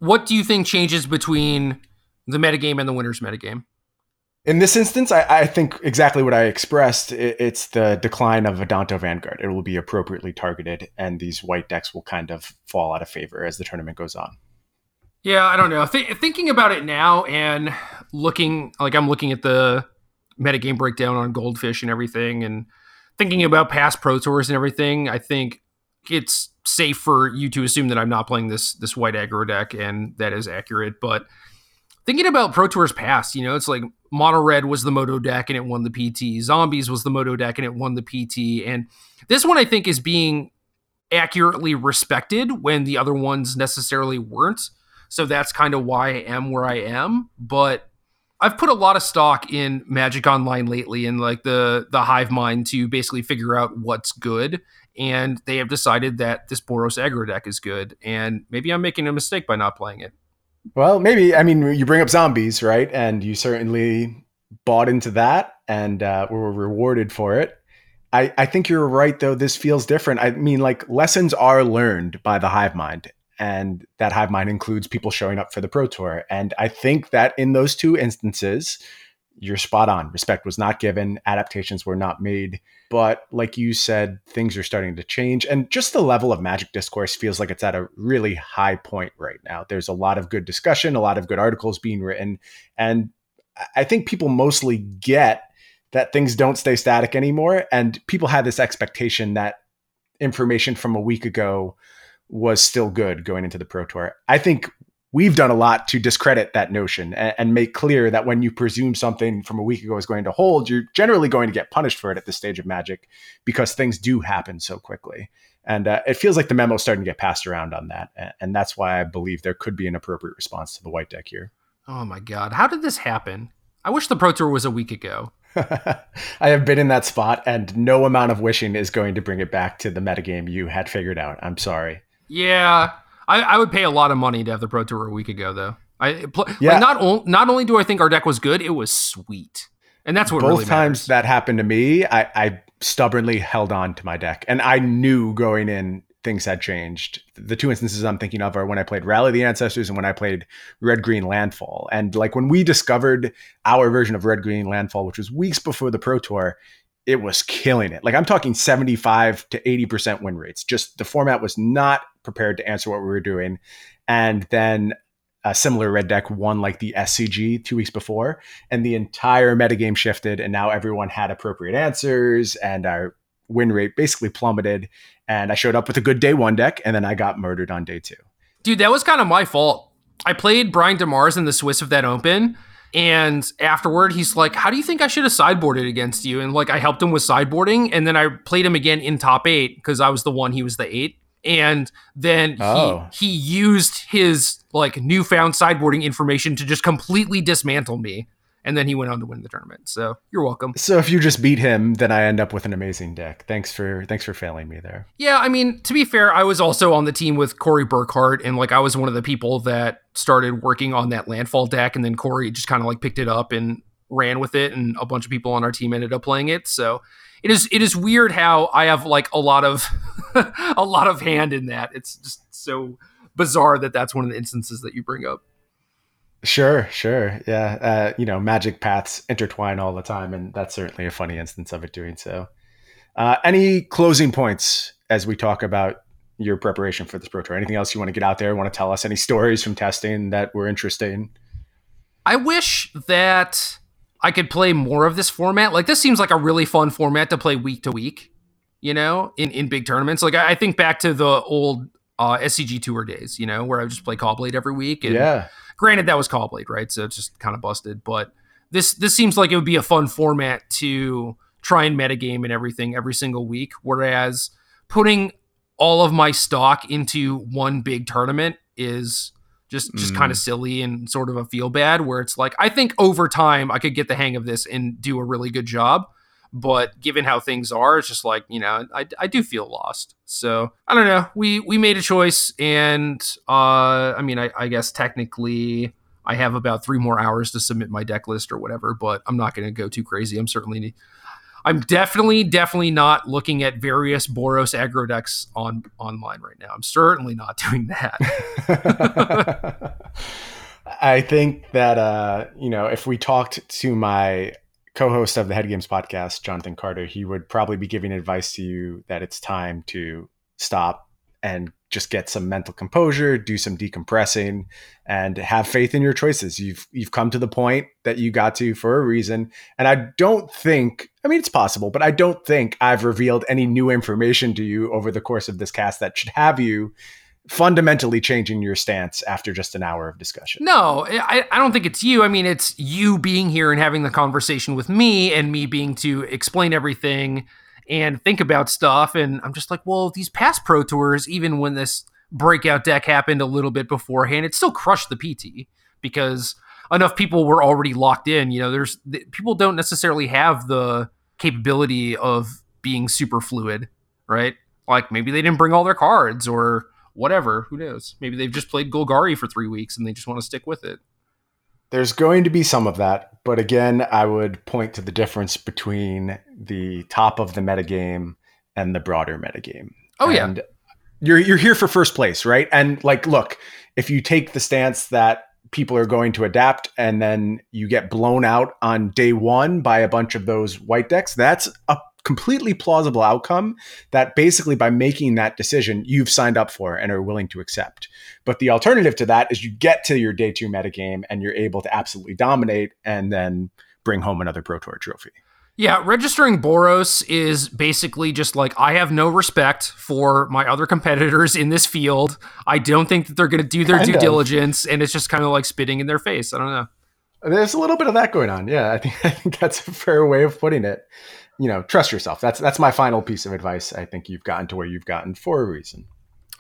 What do you think changes between the metagame and the winner's metagame? In this instance, I, I think exactly what I expressed. It, it's the decline of Adanto Vanguard. It will be appropriately targeted, and these white decks will kind of fall out of favor as the tournament goes on. Yeah, I don't know. Th- thinking about it now and looking, like I'm looking at the metagame breakdown on Goldfish and everything, and thinking about past Pro Tours and everything, I think it's safe for you to assume that I'm not playing this this white aggro deck, and that is accurate. But thinking about Pro Tours past, you know, it's like Mono Red was the Moto deck and it won the PT. Zombies was the Moto deck and it won the PT. And this one I think is being accurately respected when the other ones necessarily weren't. So that's kind of why I am where I am. But I've put a lot of stock in Magic Online lately and like the the hive mind to basically figure out what's good. And they have decided that this Boros aggro deck is good. And maybe I'm making a mistake by not playing it. Well, maybe. I mean, you bring up zombies, right? And you certainly bought into that and uh, were rewarded for it. I, I think you're right, though. This feels different. I mean, like, lessons are learned by the hive mind. And that hive mind includes people showing up for the Pro Tour. And I think that in those two instances, you're spot on. Respect was not given, adaptations were not made. But like you said, things are starting to change. And just the level of magic discourse feels like it's at a really high point right now. There's a lot of good discussion, a lot of good articles being written. And I think people mostly get that things don't stay static anymore. And people had this expectation that information from a week ago was still good going into the Pro Tour. I think we've done a lot to discredit that notion and, and, make clear that when you presume something from a week ago is going to hold, you're generally going to get punished for it at this stage of magic because things do happen so quickly. And uh, it feels like the memo is starting to get passed around on that. And that's why I believe there could be an appropriate response to the white deck here. Oh my God. How did this happen? I wish the Pro Tour was a week ago. I have been in that spot, and no amount of wishing is going to bring it back to the metagame you had figured out. I'm sorry. Yeah, I, I, would pay a lot of money to have the Pro Tour a week ago, though. I yeah. Like not o- not only do I think our deck was good, it was sweet, and that's what both really times that happened to me. I, I stubbornly held on to my deck, and I knew going in things had changed. The two instances I'm thinking of are when I played Rally the Ancestors and when I played Red Green Landfall. And like when we discovered our version of Red Green Landfall, which was weeks before the Pro Tour, it was killing it. Like I'm talking 75 to 80% win rates. Just the format was not prepared to answer what we were doing. And then a similar red deck won like the SCG two weeks before, and the entire metagame shifted, and now everyone had appropriate answers, and our win rate basically plummeted. And I showed up with a good day one deck, and then I got murdered on day two. Dude, that was kind of my fault. I played Brian DeMars in the Swiss of that open, and afterward, he's like, How do you think I should have sideboarded against you? And like, I helped him with sideboarding. And then I played him again in top eight because I was the one, he was the eight. And then oh. he, he used his like newfound sideboarding information to just completely dismantle me and then he went on to win the tournament. So you're welcome. So if you just beat him, then I end up with an amazing deck. Thanks for thanks for failing me there. Yeah, I mean, to be fair, I was also on the team with Corey Burkhart, and like I was one of the people that started working on that landfall deck, and then Corey just kind of like picked it up and ran with it, and a bunch of people on our team ended up playing it. So it is it is weird how I have like a lot of a lot of hand in that. It's just so bizarre that that's one of the instances that you bring up. Sure, sure. Yeah. Uh, you know, magic paths intertwine all the time, and that's certainly a funny instance of it doing so. Uh, any closing points as we talk about your preparation for this Pro Tour? Anything else you want to get out there? Want to tell us any stories from testing that were interesting? I wish that I could play more of this format. Like, this seems like a really fun format to play week to week, you know, in, in big tournaments. Like, I, I think back to the old uh, SCG Tour days, you know, where I would just play Caw-Blade every week. And, yeah Granted, that was Caw-Blade, right? So it's just kind of busted. But this this seems like it would be a fun format to try and metagame and everything every single week. Whereas putting all of my stock into one big tournament is just just mm. kind of silly and sort of a feel bad where it's like I think over time I could get the hang of this and do a really good job but given how things are it's just like you know I, I do feel lost. So i don't know. We we made a choice and uh i mean I, I guess technically i have about three more hours to submit my deck list or whatever but i'm not going to go too crazy. I'm certainly i'm definitely definitely not looking at various boros aggro decks on online right now. I'm certainly not doing that. I think that uh, you know, if we talked to my co-host of the Head Games podcast, Jonathan Carter, he would probably be giving advice to you that it's time to stop and just get some mental composure, do some decompressing, and have faith in your choices. You've you've come to the point that you got to for a reason. And I don't think, I mean it's possible, but I don't think I've revealed any new information to you over the course of this cast that should have you fundamentally changing your stance after just an hour of discussion. No, I, I don't think it's you. I mean, it's you being here and having the conversation with me and me being to explain everything and think about stuff. And I'm just like, well, these past Pro Tours, even when this breakout deck happened a little bit beforehand, it still crushed the PT because enough people were already locked in. You know, there's people don't necessarily have the capability of being super fluid, right? Like maybe they didn't bring all their cards or whatever. Who knows? Maybe they've just played Golgari for three weeks and they just want to stick with it. There's going to be some of that, but again, I would point to the difference between the top of the metagame and the broader metagame. Oh and yeah. You're you're here for first place, right? And like look, if you take the stance that people are going to adapt and then you get blown out on day 1 by a bunch of those white decks, that's a completely plausible outcome that basically by making that decision you've signed up for and are willing to accept. But the alternative to that is you get to your day two metagame and you're able to absolutely dominate and then bring home another Pro Tour trophy. Yeah, registering Boros is basically just like I have no respect for my other competitors in this field. I don't think that they're going to do their kind due of. diligence, and it's just kind of like spitting in their face. I don't know. There's a little bit of that going on. Yeah, I think I think that's a fair way of putting it you know, trust yourself. That's that's my final piece of advice. I think you've gotten to where you've gotten for a reason.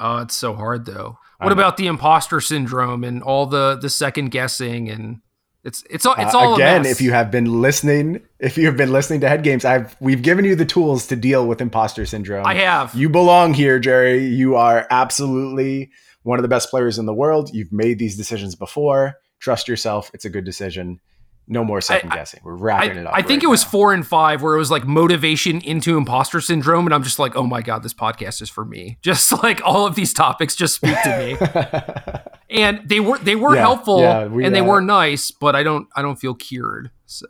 Oh, it's so hard though. What about the imposter syndrome and all the the second guessing and it's it's all it's all uh, again. If you have been listening, if you have been listening to Head Games, I've we've given you the tools to deal with imposter syndrome. I have. You belong here, Jerry. You are absolutely one of the best players in the world. You've made these decisions before. Trust yourself. It's a good decision no more second I, guessing. We're wrapping I, it up. I think right it was now. four and five where it was like motivation into imposter syndrome, and I'm just like, oh my god, this podcast is for me. Just like all of these topics just speak to me. and they were they were yeah, helpful yeah, we, and they uh, were nice, but I don't I don't feel cured. So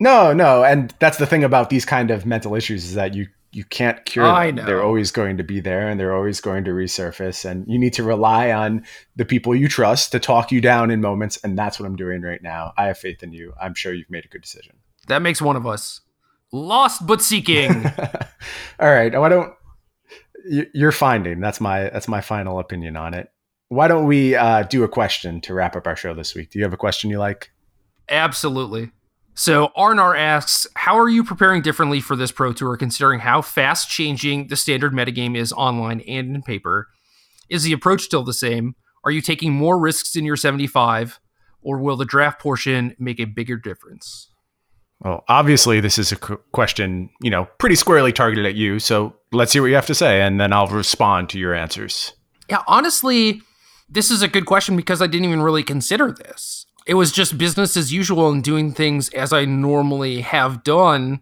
no, no, and that's the thing about these kind of mental issues is that you you can't cure I them. Know. They're always going to be there and they're always going to resurface. And you need to rely on the people you trust to talk you down in moments. And that's what I'm doing right now. I have faith in you. I'm sure you've made a good decision. That makes one of us. Lost but seeking. All right. Why don't you're finding? That's my that's my final opinion on it. Why don't we uh, do a question to wrap up our show this week? Do you have a question you like? Absolutely. So Arnar asks, how are you preparing differently for this Pro Tour considering how fast changing the standard metagame is online and in paper? Is the approach still the same? Are you taking more risks in your 75 or will the draft portion make a bigger difference? Well, obviously this is a question, you know, pretty squarely targeted at you, so let's hear what you have to say and then I'll respond to your answers. Yeah, honestly, this is a good question because I didn't even really consider this it was just business as usual and doing things as I normally have done.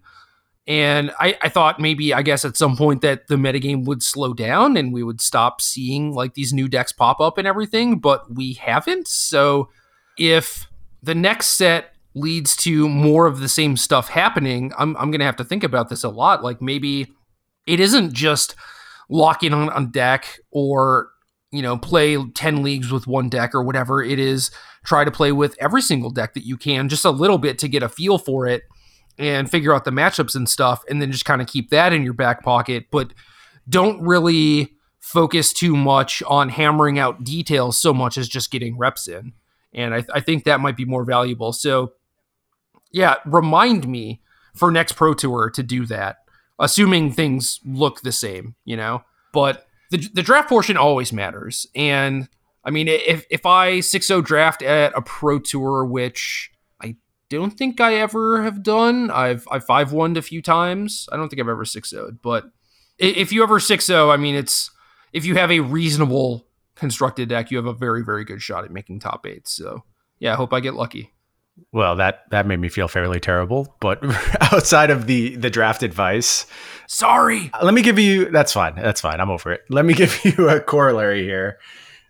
And I, I thought maybe, I guess, at some point that the metagame would slow down and we would stop seeing like these new decks pop up and everything, but we haven't. So if the next set leads to more of the same stuff happening, I'm, I'm going to have to think about this a lot. Like maybe it isn't just locking on a deck or you know, play 10 leagues with one deck or whatever it is. Try to play with every single deck that you can, just a little bit to get a feel for it and figure out the matchups and stuff. And then just kind of keep that in your back pocket. But don't really focus too much on hammering out details so much as just getting reps in. And I, I think that might be more valuable. So, yeah, remind me for next Pro Tour to do that, assuming things look the same, you know? But the, the draft portion always matters. And I mean, if, if I 6 0 draft at a pro tour, which I don't think I ever have done, I've, I've 5 1 a few times. I don't think I've ever 6 0 but if you ever 6 0, I mean, it's if you have a reasonable constructed deck, you have a very, very good shot at making top eight. So yeah, I hope I get lucky. Well, that that made me feel fairly terrible. But outside of the the draft advice, sorry. Uh, let me give you. That's fine. That's fine. I'm over it. Let me give you a corollary here.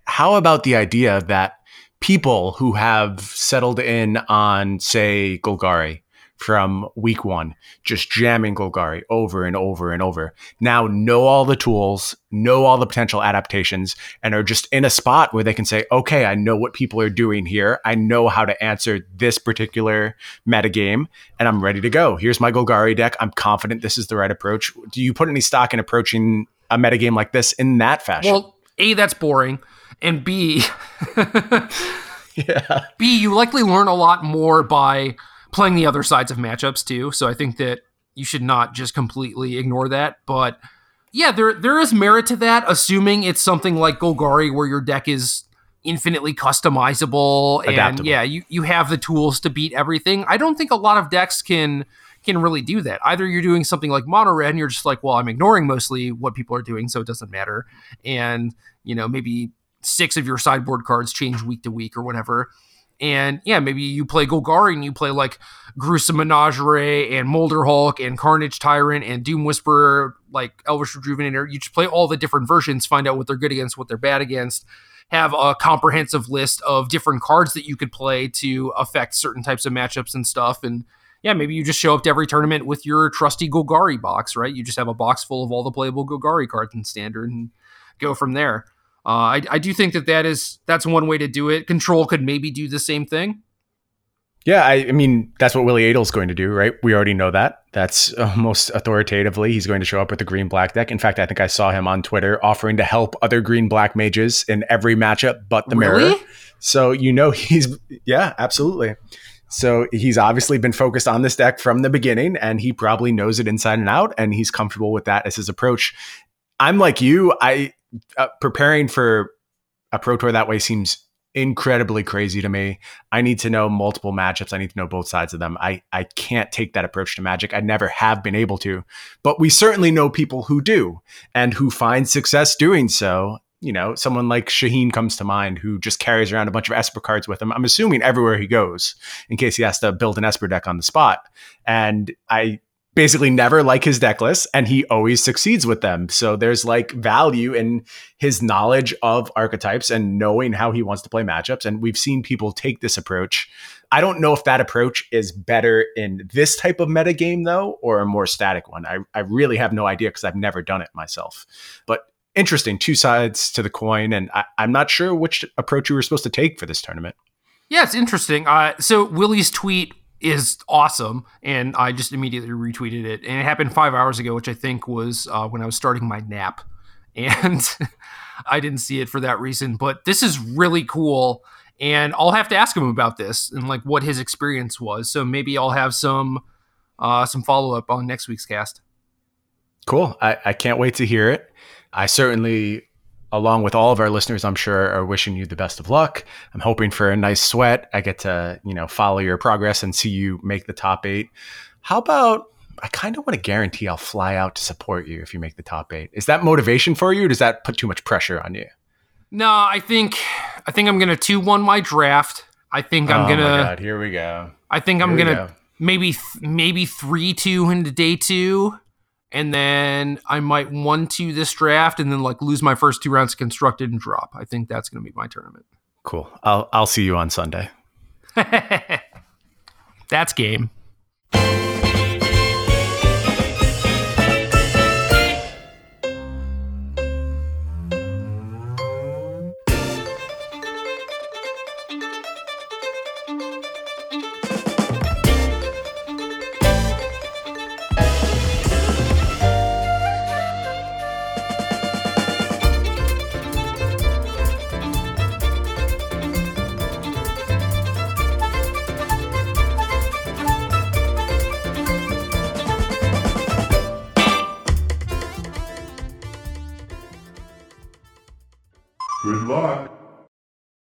How about the idea that people who have settled in on, say, Golgari from week one, just jamming Golgari over and over and over, now know all the tools, know all the potential adaptations, and are just in a spot where they can say, okay, I know what people are doing here. I know how to answer this particular metagame, and I'm ready to go. Here's my Golgari deck. I'm confident this is the right approach. Do you put any stock in approaching a metagame like this in that fashion? Well, A, that's boring. And B, yeah. B, you likely learn a lot more by playing the other sides of matchups too. So I think that you should not just completely ignore that. But yeah, there there is merit to that, assuming it's something like Golgari where your deck is infinitely customizable and yeah, you, you have the tools to beat everything. I don't think a lot of decks can can really do that. Either you're doing something like mono red and you're just like, well, I'm ignoring mostly what people are doing, so it doesn't matter. And, you know, maybe six of your sideboard cards change week to week or whatever. And yeah, maybe you play Golgari and you play like Gruesome Menagerie and Molder Hulk and Carnage Tyrant and Doom Whisperer, like Elvish Rejuvenator. You just play all the different versions, find out what they're good against, what they're bad against, have a comprehensive list of different cards that you could play to affect certain types of matchups and stuff. And yeah, maybe you just show up to every tournament with your trusty Golgari box, right? You just have a box full of all the playable Golgari cards in standard and go from there. Uh, I, I do think that that is that's one way to do it. Control could maybe do the same thing. Yeah, I, I mean that's what Willy Edel's going to do, right? We already know that. That's uh, most authoritatively he's going to show up with a green black deck. In fact, I think I saw him on Twitter offering to help other green black mages in every matchup but the Really? mirror. So you know he's yeah, absolutely. So he's obviously been focused on this deck from the beginning, and he probably knows it inside and out, and he's comfortable with that as his approach. I'm like you. I uh, preparing for a pro tour that way seems incredibly crazy to me. I need to know multiple matchups. I need to know both sides of them. I I can't take that approach to Magic. I never have been able to, but we certainly know people who do and who find success doing so. You know, someone like Shaheen comes to mind who just carries around a bunch of Esper cards with him. I'm assuming everywhere he goes, in case he has to build an Esper deck on the spot. And I basically never like his deck list and he always succeeds with them. So there's like value in his knowledge of archetypes and knowing how he wants to play matchups. And we've seen people take this approach. I don't know if that approach is better in this type of metagame though, or a more static one. I, I really have no idea because I've never done it myself. But interesting, two sides to the coin. And I, I'm not sure which approach you were supposed to take for this tournament. Yeah, it's interesting. Uh, so Willy's tweet is awesome, and I just immediately retweeted it, and it happened five hours ago, which I think was uh, when I was starting my nap, and I didn't see it for that reason. But this is really cool, and I'll have to ask him about this and like what his experience was. So maybe I'll have some uh, some follow up on next week's cast. Cool. I, I can't wait to hear it. I certainly, along with all of our listeners, I'm sure, are wishing you the best of luck. I'm hoping for a nice sweat. I get to, you know, follow your progress and see you make the top eight. How about I kind of want to guarantee I'll fly out to support you if you make the top eight. Is that motivation for you or does that put too much pressure on you? No, I think I think I'm gonna two one my draft. I think I'm oh gonna. my God, here we go. I think I'm gonna go. maybe th- maybe three two into day two, and then I might one two this draft, and then like lose my first two rounds of constructed and drop. I think that's gonna be my tournament. Cool. I'll I'll see you on Sunday. that's game.